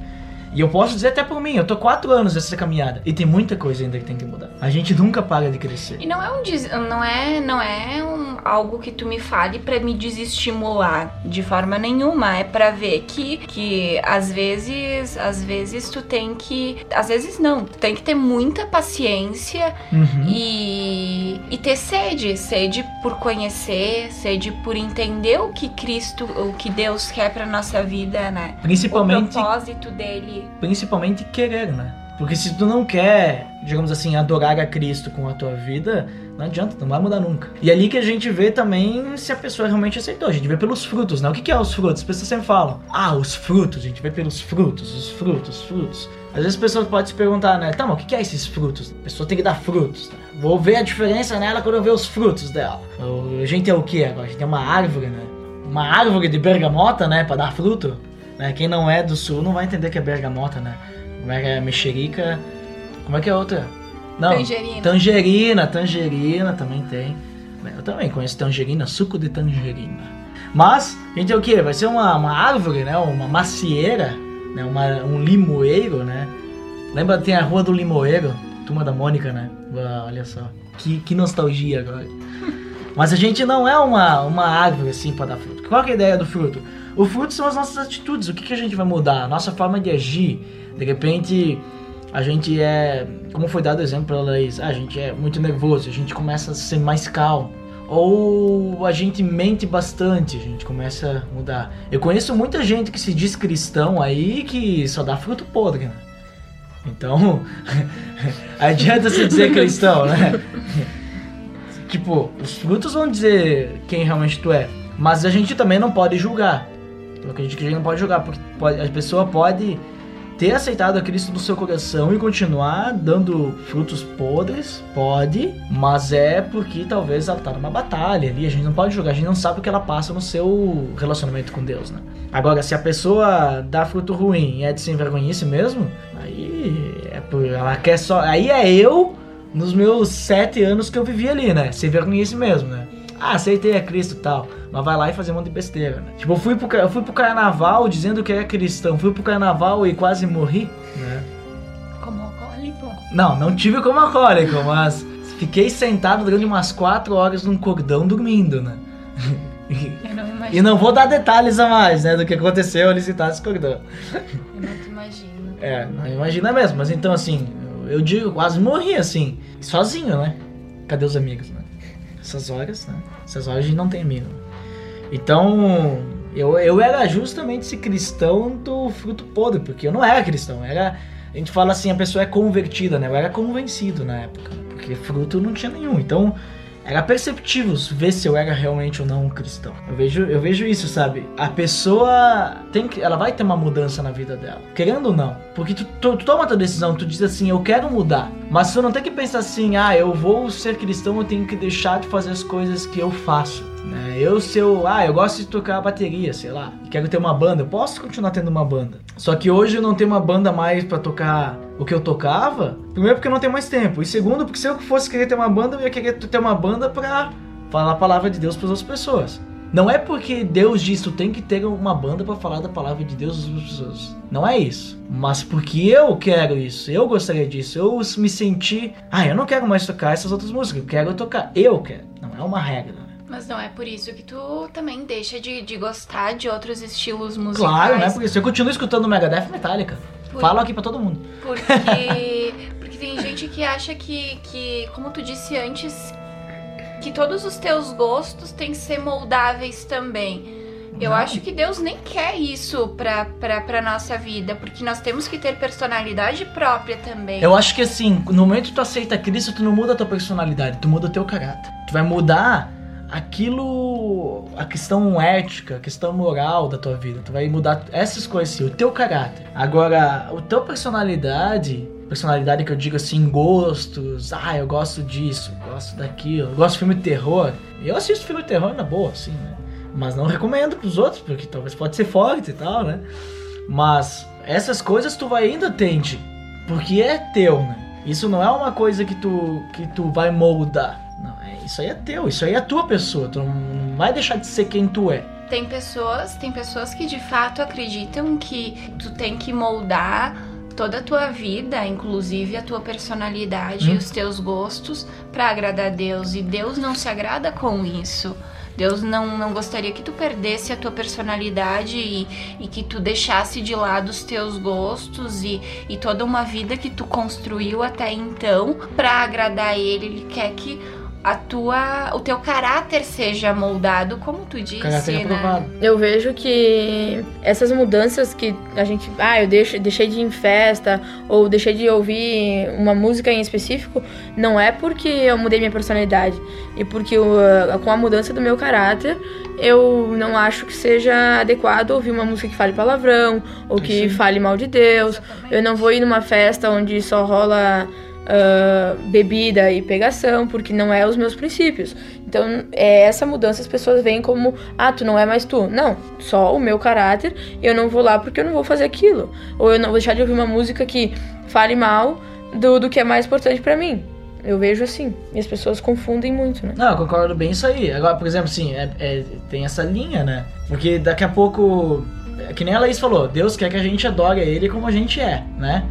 E eu posso dizer até por mim, eu tô 4 anos nessa caminhada e tem muita coisa ainda que tem que mudar. A gente nunca para de crescer. E não é um des- não é não é um- algo que tu me fale pra me desestimular de forma nenhuma, é pra ver que que às vezes, às vezes tu tem que, às vezes não, tu tem que ter muita paciência Uhum. e, e ter sede, sede por conhecer, sede por entender o que Cristo, o que Deus quer pra nossa vida, né? O Principalmente propósito dele. Principalmente querer, né? Porque se tu não quer, digamos assim, adorar a Cristo com a tua vida, não adianta, não vai mudar nunca. E é ali que a gente vê também se a pessoa realmente aceitou. A gente vê pelos frutos, né? O que, é os frutos? As pessoas sempre falam, ah, os frutos, a gente vê pelos frutos, os frutos, os frutos. Às vezes as pessoas podem se perguntar, né? Tá, mas o que, é esses frutos? A pessoa tem que dar frutos, né? Vou ver a diferença nela quando eu ver os frutos dela. A gente é o que agora? A gente é uma árvore, né? Uma árvore de bergamota, né? Pra dar fruto. Né? Quem não é do sul não vai entender que é bergamota, né? Como é que é mexerica? Como é que é outra? Não. Tangerina. Tangerina, tangerina também tem. Eu também conheço tangerina, suco de tangerina. Mas, a gente é o que? Vai ser uma, uma árvore, né? Uma macieira, né? Uma, um limoeiro, né? Lembra, tem a Rua do Limoeiro? Turma da Mônica, né? Uau, olha só. Que, que nostalgia agora. Mas a gente não é uma, uma árvore assim para dar fruto. Qual é a ideia do fruto? O fruto são as nossas atitudes. O que, que a gente vai mudar? A nossa forma de agir. De repente, a gente é. Como foi dado exemplo pela Laís, a gente é muito nervoso, a gente começa a ser mais calmo. Ou a gente mente bastante, a gente começa a mudar. Eu conheço muita gente que se diz cristão aí que só dá fruto podre, né? Então, adianta se dizer cristão, né? tipo, os frutos vão dizer quem realmente tu é. Mas a gente também não pode julgar. Eu acredito que a gente não pode julgar, porque pode- a pessoa pode ter aceitado a Cristo no seu coração e continuar dando frutos podres, pode, mas é porque talvez ela tá numa batalha ali, a gente não pode julgar, a gente não sabe o que ela passa no seu relacionamento com Deus, né? Agora, se a pessoa dá fruto ruim e é de sem vergonhice mesmo, aí é por, ela quer só, aí é eu nos meus sete anos que eu vivi ali, né? Sem vergonhice mesmo, né? Ah, aceitei a Cristo e tal. Mas vai lá e fazer um monte de besteira, né? Tipo, eu fui pro, eu fui pro carnaval dizendo que era cristão. Fui pro carnaval e quase morri, né? Como alcoólico. Não, não tive como alcoólico, mas fiquei sentado durante umas quatro horas num cordão dormindo, né? Não. E não vou dar detalhes a mais, né, do que aconteceu ali sentado nesse cordão. Eu não te imagino. É, não imagina mesmo. Mas então, assim, eu digo, quase morri, assim, sozinho, né? Cadê os amigos, né? Essas horas, né? Essas horas a gente não tem amigo. Então, eu, eu era justamente esse cristão do fruto podre, porque eu não era cristão, era... A gente fala assim, a pessoa é convertida, né? Eu era convencido na época. Porque fruto não tinha nenhum. Então, era perceptível ver se eu era realmente ou não um cristão. Eu vejo, eu vejo isso, sabe? A pessoa tem que, ela vai ter uma mudança na vida dela, querendo ou não. Porque tu, tu, tu toma tua decisão, tu diz assim, eu quero mudar. Mas tu não tem que pensar assim, ah, eu vou ser cristão, eu tenho que deixar de fazer as coisas que eu faço. Né? Eu, se eu, ah, eu gosto de tocar bateria, sei lá, quero ter uma banda, eu posso continuar tendo uma banda. Só que hoje eu não tenho uma banda mais para tocar o que eu tocava. Primeiro porque eu não tenho mais tempo, e segundo porque se eu fosse querer ter uma banda, eu ia querer ter uma banda pra falar a palavra de Deus para outras pessoas. Não é porque Deus diz tu tem que ter uma banda para falar da palavra de Deus às pessoas. Não é isso. Mas porque eu quero isso, eu gostaria disso, eu me senti, ah, eu não quero mais tocar essas outras músicas, eu quero tocar, eu quero. Não é uma regra. Mas não é por isso que tu também deixa de, de gostar de outros estilos musicais. Claro, né? Porque se eu continuo escutando Megadeth Metallica, Por- falo aqui pra todo mundo. Porque, porque tem gente que acha que, que, como tu disse antes, que todos os teus gostos têm que ser moldáveis também. Eu Não. acho que Deus nem quer isso pra, pra, pra nossa vida, porque nós temos que ter personalidade própria também. Eu acho que assim, no momento que tu aceita Cristo, tu não muda a tua personalidade, tu muda o teu caráter. Tu vai mudar aquilo, a questão ética, a questão moral da tua vida. Tu vai mudar essas coisas assim, o teu caráter. Agora, o teu personalidade, personalidade que eu digo assim, gostos, ah, eu gosto disso, gosto daquilo, eu gosto de filme de terror. Eu assisto filme de terror na boa, assim, né? Mas não recomendo pros outros, porque talvez pode ser forte e tal, né? Mas essas coisas tu vai ainda tende, porque é teu, né? Isso não é uma coisa que tu que tu vai moldar. É, isso aí é teu, isso aí é a tua pessoa. Tu não vai deixar de ser quem tu é. Tem pessoas, tem pessoas que de fato acreditam que tu tem que moldar toda a tua vida, inclusive a tua personalidade Hum. e os teus gostos para agradar a Deus, e Deus não se agrada com isso. Deus não, não gostaria que tu perdesse a tua personalidade e, e que tu deixasse de lado os teus gostos e, e toda uma vida que tu construiu até então para agradar Ele. Ele quer que a tua, o teu caráter seja moldado, como tu disse, Caráter né? aprovado. Eu vejo que essas mudanças que a gente. Ah, eu deixo, deixei de ir em festa, ou deixei de ouvir uma música em específico, não é porque eu mudei minha personalidade. E porque eu, com a mudança do meu caráter, eu não acho que seja adequado ouvir uma música que fale palavrão, ou que Sim. fale mal de Deus. Eu não vou ir numa festa onde só rola. Ah, bebida e pegação, porque não é os meus princípios. Então, é essa mudança as pessoas veem como, ah, tu não é mais tu. Não, só o meu caráter, eu não vou lá porque eu não vou fazer aquilo. Ou eu não vou deixar de ouvir uma música que fale mal do, do que é mais importante pra mim. Eu vejo assim, e as pessoas confundem muito, né? Não, eu concordo bem isso aí. Agora, por exemplo, assim, é- é- tem essa linha, né? Porque daqui a pouco, é que nem a Laís falou, Deus quer que a gente adore Ele como a gente é, né?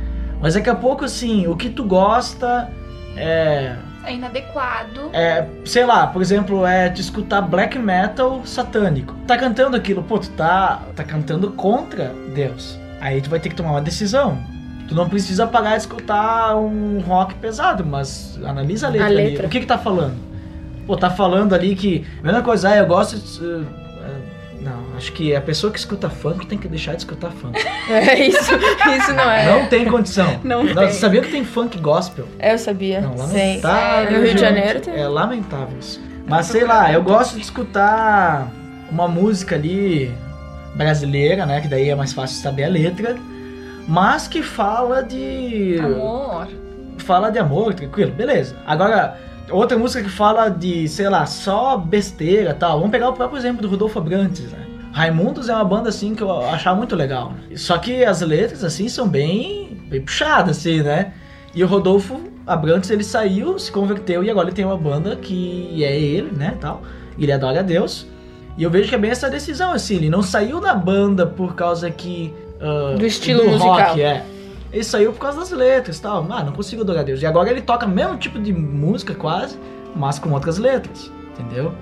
Mas daqui a pouco, assim, o que tu gosta é, É inadequado. é, sei lá, por exemplo, é de escutar black metal satânico. Tá cantando aquilo, pô, tu tá, tá cantando contra Deus. Aí tu vai ter que tomar uma decisão. Tu não precisa parar de escutar um rock pesado, mas analisa a letra, A ali. letra. O que que tá falando? Pô, tá falando ali que. A mesma coisa, ah, eu gosto de. Não, acho que a pessoa que escuta funk tem que deixar de escutar funk. É isso, isso não é. Não tem condição. Não tem. Você sabia que tem funk gospel? É, eu sabia. Não, Sim. lamentável. No Rio de. Janeiro tem. É lamentável isso. Mas sei lá, eu gosto de escutar uma música ali brasileira, né? Que daí é mais fácil saber a letra. Mas que fala de. Amor. Fala de amor, tranquilo, beleza. Agora, outra música que fala de, sei lá, só besteira e tal. Vamos pegar o próprio exemplo do Rodolfo Abrantes, né? Raimundos é uma banda assim que eu achava muito legal. Só que as letras assim são bem, bem puxadas assim, né? E o Rodolfo Abrantes ele saiu, se converteu e agora ele tem uma banda que é ele, né, tal. Ele adora a Deus. E eu vejo que é bem essa decisão assim, ele não saiu da banda por causa que ah, Do estilo do musical. rock, é. Ele saiu por causa das letras e tal. Ah, não consigo adorar a Deus. E agora ele toca o mesmo tipo de música quase, mas com outras letras, entendeu?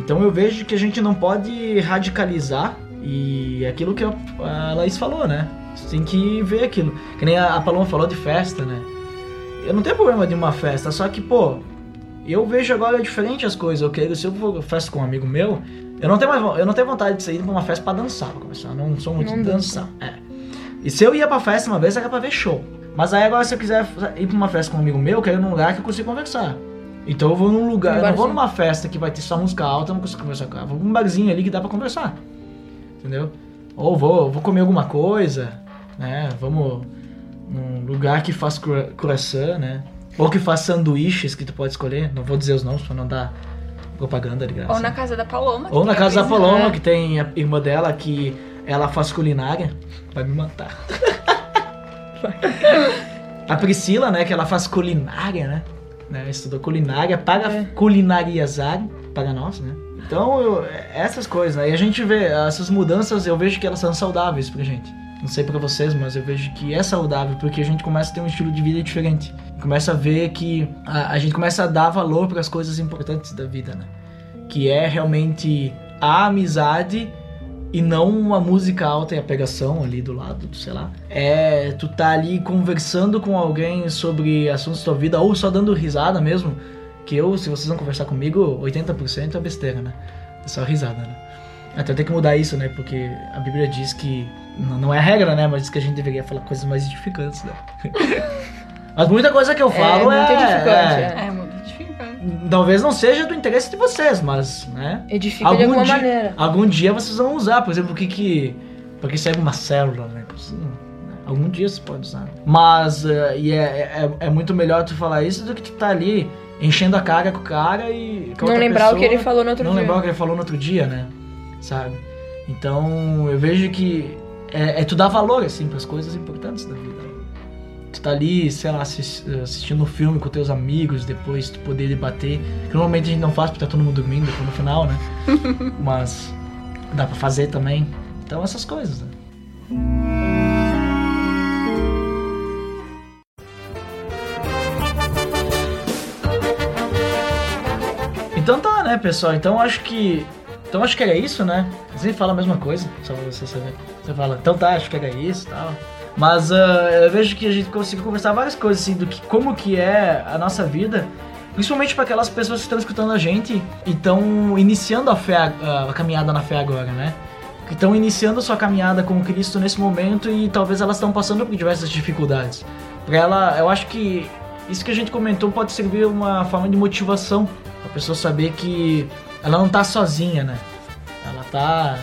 Então eu vejo que a gente não pode radicalizar e é aquilo que a Laís falou, né? Você tem que ver aquilo. Que nem a Paloma falou de festa, né? Eu não tenho problema de uma festa, só que, pô, eu vejo agora diferente as coisas. Eu quero, se eu for festa com um amigo meu, eu não tenho mais, eu não tenho vontade de sair pra uma festa pra dançar, pra começar. Eu não sou muito de dança. dançar. É. E se eu ia pra festa uma vez, era pra ver show. Mas aí agora se eu quiser ir pra uma festa com um amigo meu, eu quero ir num lugar que eu consigo conversar. Então eu vou num lugar, Um não vou numa festa que vai ter só música alta, eu não consigo conversar com ela. Vou pra um barzinho ali que dá pra conversar. Entendeu? Ou vou, vou comer alguma coisa, né? Vamos num lugar que faz croissant, né? Ou que faz sanduíches que tu pode escolher. Não vou dizer os nomes pra não dar propaganda de graça. Ou na casa da Paloma. Ou na casa da. Paloma, né? que tem a irmã dela que ela faz culinária. Vai me matar. a Priscila, né, que ela faz culinária, né? Né estudou culinária para É. culinariazar para nós, né? Então, eu- essas coisas, né? E a gente vê essas mudanças, eu vejo que elas são saudáveis pra gente. Não sei pra vocês, mas eu vejo que é saudável porque a gente começa a ter um estilo de vida diferente. Começa a ver que a, a gente começa a dar valor para as coisas importantes da vida, né? Que é realmente a amizade e não uma música alta e a pegação ali do lado, sei lá. É tu tá ali conversando com alguém sobre assuntos da tua vida ou só dando risada mesmo. Que eu, se vocês vão conversar comigo, 80% é besteira, né? É só risada, né? Até tem que mudar isso, né? Porque a Bíblia diz que. Não é a regra, né? Mas diz que a gente deveria falar coisas mais edificantes, né? Mas muita coisa que eu falo é. muito edificante, é- É muito edificante. Talvez não seja do interesse de vocês, mas, né? Edifica de Algum alguma dia- maneira. Algum dia vocês vão usar, por exemplo, o que que. Porque serve uma célula, né? Hum, Algum dia você pode usar. Mas, eh, e é, é, é muito melhor tu falar isso do que tu tá ali enchendo a cara com o cara e. Não lembrar o que pessoa ele falou no outro não dia. lembrar o que ele falou no outro dia, né? Sabe? Então, eu vejo que é, é tu dar valor, assim, pras coisas importantes da vida. Tu tá ali, sei lá, assis- assistindo um filme com teus amigos, depois tu poder debater. Que normalmente a gente não faz porque tá todo mundo dormindo depois no final, né? Mas dá pra fazer também. Então, essas coisas, né? Então tá, né, pessoal? Então acho que. Então acho que era isso, né? Você fala a mesma coisa, só pra você saber. Você fala, então tá, acho que era isso e tal. Mas ah, eu vejo que a gente conseguiu conversar várias coisas, assim, do que como que é a nossa vida. Principalmente para aquelas pessoas que estão escutando a gente e estão iniciando a fé, a, a caminhada na fé agora, né? Que estão iniciando sua caminhada com Cristo nesse momento e talvez elas estão passando por diversas dificuldades. Pra ela, eu acho que isso que a gente comentou pode servir uma forma de motivação a pessoa saber que ela não tá sozinha, né? Ela tá.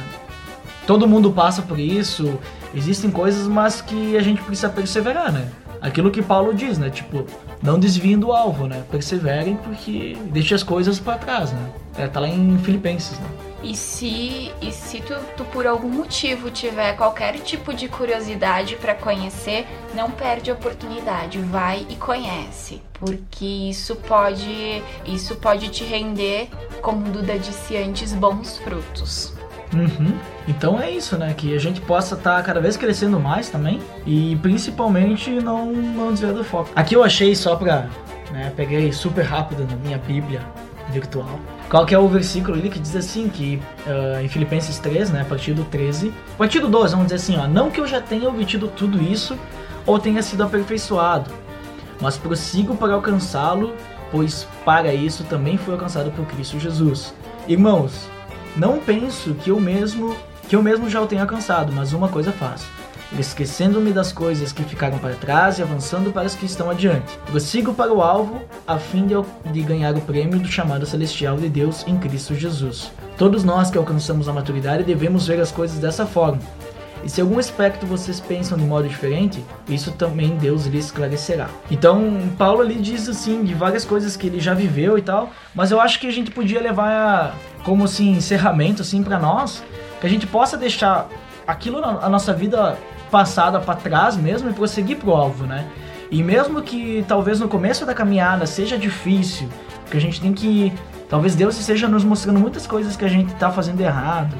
Todo mundo passa por isso, existem coisas, mas que a gente precisa perseverar, né? Aquilo que Paulo diz, né? Tipo, não desviem do alvo, né? Perseverem porque deixe as coisas pra trás, né? É, tá lá em Filipenses, né? E se, e se tu, tu por algum motivo tiver qualquer tipo de curiosidade pra conhecer, não perde a oportunidade, vai e conhece, porque isso pode isso pode te render, como Duda disse antes, bons frutos. Uhum. Então é isso, né? Que a gente possa estar cada vez crescendo mais também e principalmente não, não desviar do foco. Aqui eu achei só pra. Né, peguei super rápido na minha Bíblia virtual. Qual que é o versículo ali que diz assim, que ah, em Filipenses 3, né, a partir do 13, a partir do 12, vamos dizer assim, ó, não que eu já tenha obtido tudo isso ou tenha sido aperfeiçoado, mas prossigo para alcançá-lo, pois para isso também fui alcançado por Cristo Jesus. Irmãos, não penso que eu mesmo que eu mesmo já o tenha alcançado, mas uma coisa faço, esquecendo-me das coisas que ficaram para trás e avançando para as que estão adiante. Prossigo para o alvo, a fim de, de ganhar o prêmio do chamado celestial de Deus em Cristo Jesus. Todos nós que alcançamos a maturidade devemos ver as coisas dessa forma. E se algum aspecto vocês pensam de modo diferente, isso também Deus lhe esclarecerá. Então, Paulo ali diz assim de várias coisas que ele já viveu e tal, mas eu acho que a gente podia levar como assim encerramento assim para nós, que a gente possa deixar aquilo na a nossa vida passada para trás mesmo e prosseguir pro alvo, né? E mesmo que talvez no começo da caminhada seja difícil, porque a gente tem que talvez Deus esteja nos mostrando muitas coisas que a gente tá fazendo errado,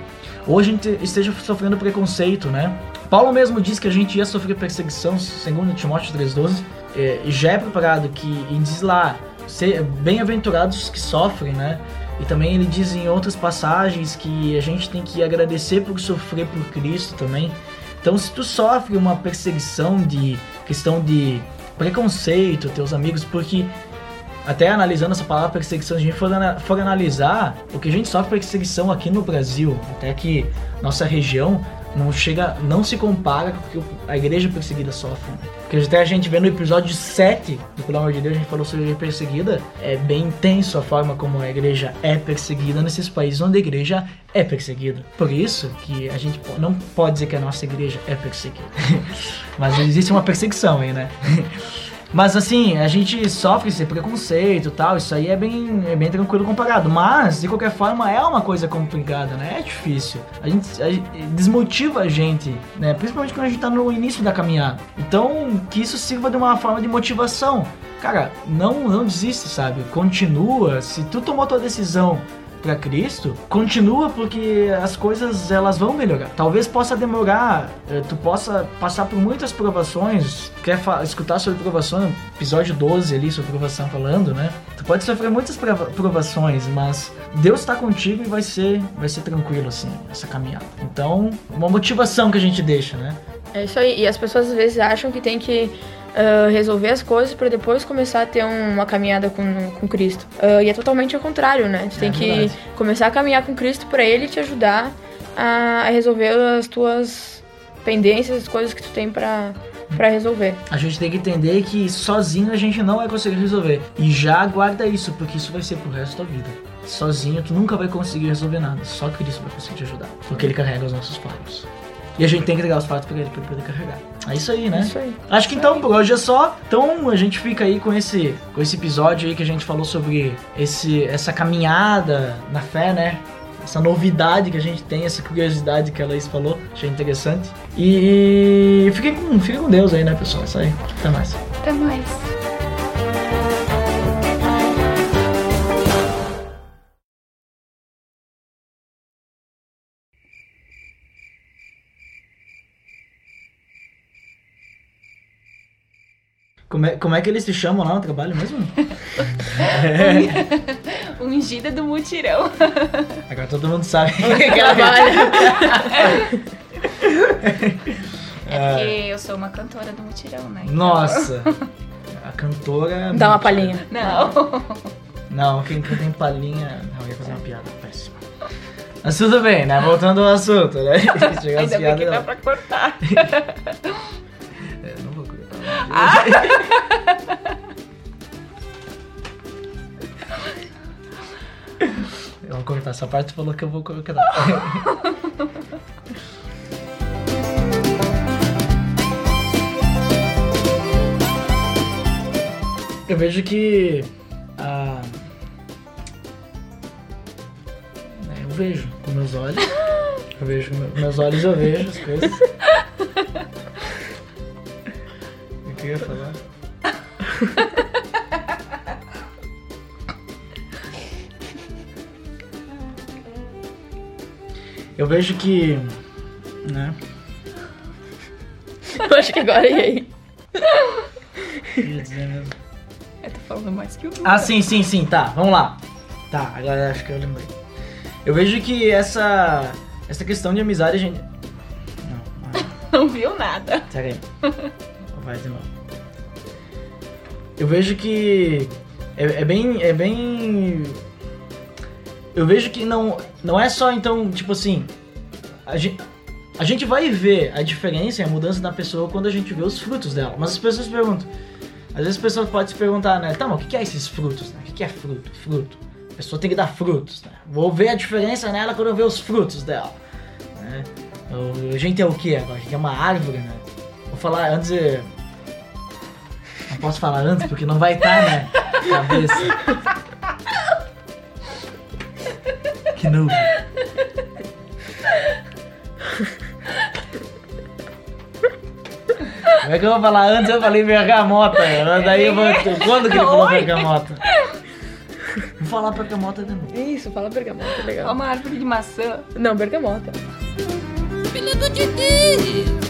ou a gente esteja sofrendo preconceito, né? Paulo mesmo diz que a gente ia sofrer perseguição, segundo Timóteo 3,12, é, e já é preparado que, e diz lá, bem-aventurados os que sofrem, né? E também ele diz em outras passagens que a gente tem que agradecer por sofrer por Cristo também. Então, se tu sofre uma perseguição de questão de preconceito, teus amigos, porque até analisando essa palavra perseguição, se a gente for, for analisar o que a gente sofre perseguição aqui no Brasil, até que nossa região, não chega, não se compara com o que a igreja perseguida sofre. Porque até a gente vê no episódio 7 do Pelo Amor de Deus, a gente falou sobre a igreja perseguida, é bem intenso a forma como a igreja é perseguida nesses países onde a igreja é perseguida. Por isso que a gente não pode dizer que a nossa igreja é perseguida. Mas existe uma perseguição aí, né? Mas assim, a gente sofre esse preconceito e tal, isso aí é bem, é bem tranquilo comparado. Mas, de qualquer forma, é uma coisa complicada, né? É difícil. A gente, a desmotiva a gente, né? Principalmente quando a gente tá no início da caminhada. Então, que isso sirva de uma forma de motivação. Cara, não, não desiste, sabe? Continua. Se tu tomou tua decisão para Cristo, continua porque as coisas elas vão melhorar. Talvez possa demorar, eh, tu possa passar por muitas provações. Quer escutar sobre provação? Episódio 12 ali sobre provação falando, né? Tu pode sofrer muitas provações, mas Deus está contigo e vai ser vai ser tranquilo assim essa caminhada. Então, uma motivação que a gente deixa, né? É isso aí. E as pessoas às vezes acham que tem que uh, resolver as coisas para depois começar a ter uma caminhada com, com Cristo. Uh, e é totalmente ao contrário, né? Tu é tem que começar a caminhar com Cristo para Ele te ajudar a, a, resolver as tuas pendências, as coisas que tu tem para para resolver. A gente tem que entender que sozinho a gente não vai conseguir resolver. E já guarda isso, porque isso vai ser pro resto da vida. Sozinho tu nunca vai conseguir resolver nada. Só Cristo vai conseguir te ajudar. Porque ele carrega os nossos fardos. E a gente tem que entregar os fatos para ele, pra ele poder carregar. É isso aí, né? Isso aí. Acho que então por hoje é só. Então a gente fica aí com esse, com esse episódio aí que a gente falou sobre esse, essa caminhada na fé, né? Essa novidade que a gente tem, essa curiosidade que a Laís falou, achei interessante. E, e fiquem, com, fiquem com Deus aí, né, pessoal? É isso aí. Até mais. Até mais. Como é, como é que eles se chamam lá no trabalho mesmo? é. Ungida do mutirão. Agora todo mundo sabe que trabalha. é porque eu sou uma cantora do mutirão, né? Então... Nossa! A cantora. Dá uma palhinha. Não. Não, quem canta em palhinha. Não, eu ia fazer uma piada péssima. Mas tudo bem, né? Voltando ao assunto, né? Ainda bem que dá pra cortar. Ah. eu vou cortar essa parte, falou que eu vou cortar. eu vejo que a é, eu vejo com meus olhos. Eu vejo com meus olhos, eu vejo as coisas. Eu ia falar? eu vejo que. né? Eu acho que agora e aí. Ia dizer mesmo. Eu tô falando mais que o Ah, sim, sim, sim, tá, vamos lá. Tá, agora acho que eu lembrei. Eu vejo que essa. Essa questão de amizade a gente. Não, não. não viu nada. Pera aí. Vai de novo. Eu vejo que é, é, bem, é bem. Eu vejo que não, não é só então tipo assim, a gente, a gente vai ver a diferença e a mudança da pessoa quando a gente vê os frutos dela. Mas as pessoas perguntam, às vezes as pessoas podem se perguntar, né? Tá, mas o que é esses frutos? Né? O que é fruto? Fruto. A pessoa tem que dar frutos, né? Vou ver a diferença nela quando eu ver os frutos dela. Né? A gente é o que agora? A gente é uma árvore, né? Vou falar antes. Não posso falar antes porque não vai estar na cabeça. Que novo. Como é que eu vou falar antes? Eu falei bergamota. Daí eu vou. Quando que ele falou bergamota? Vou falar bergamota de novo. Isso, fala bergamota, legal. É uma árvore de maçã. Não, bergamota. Filho de Deus!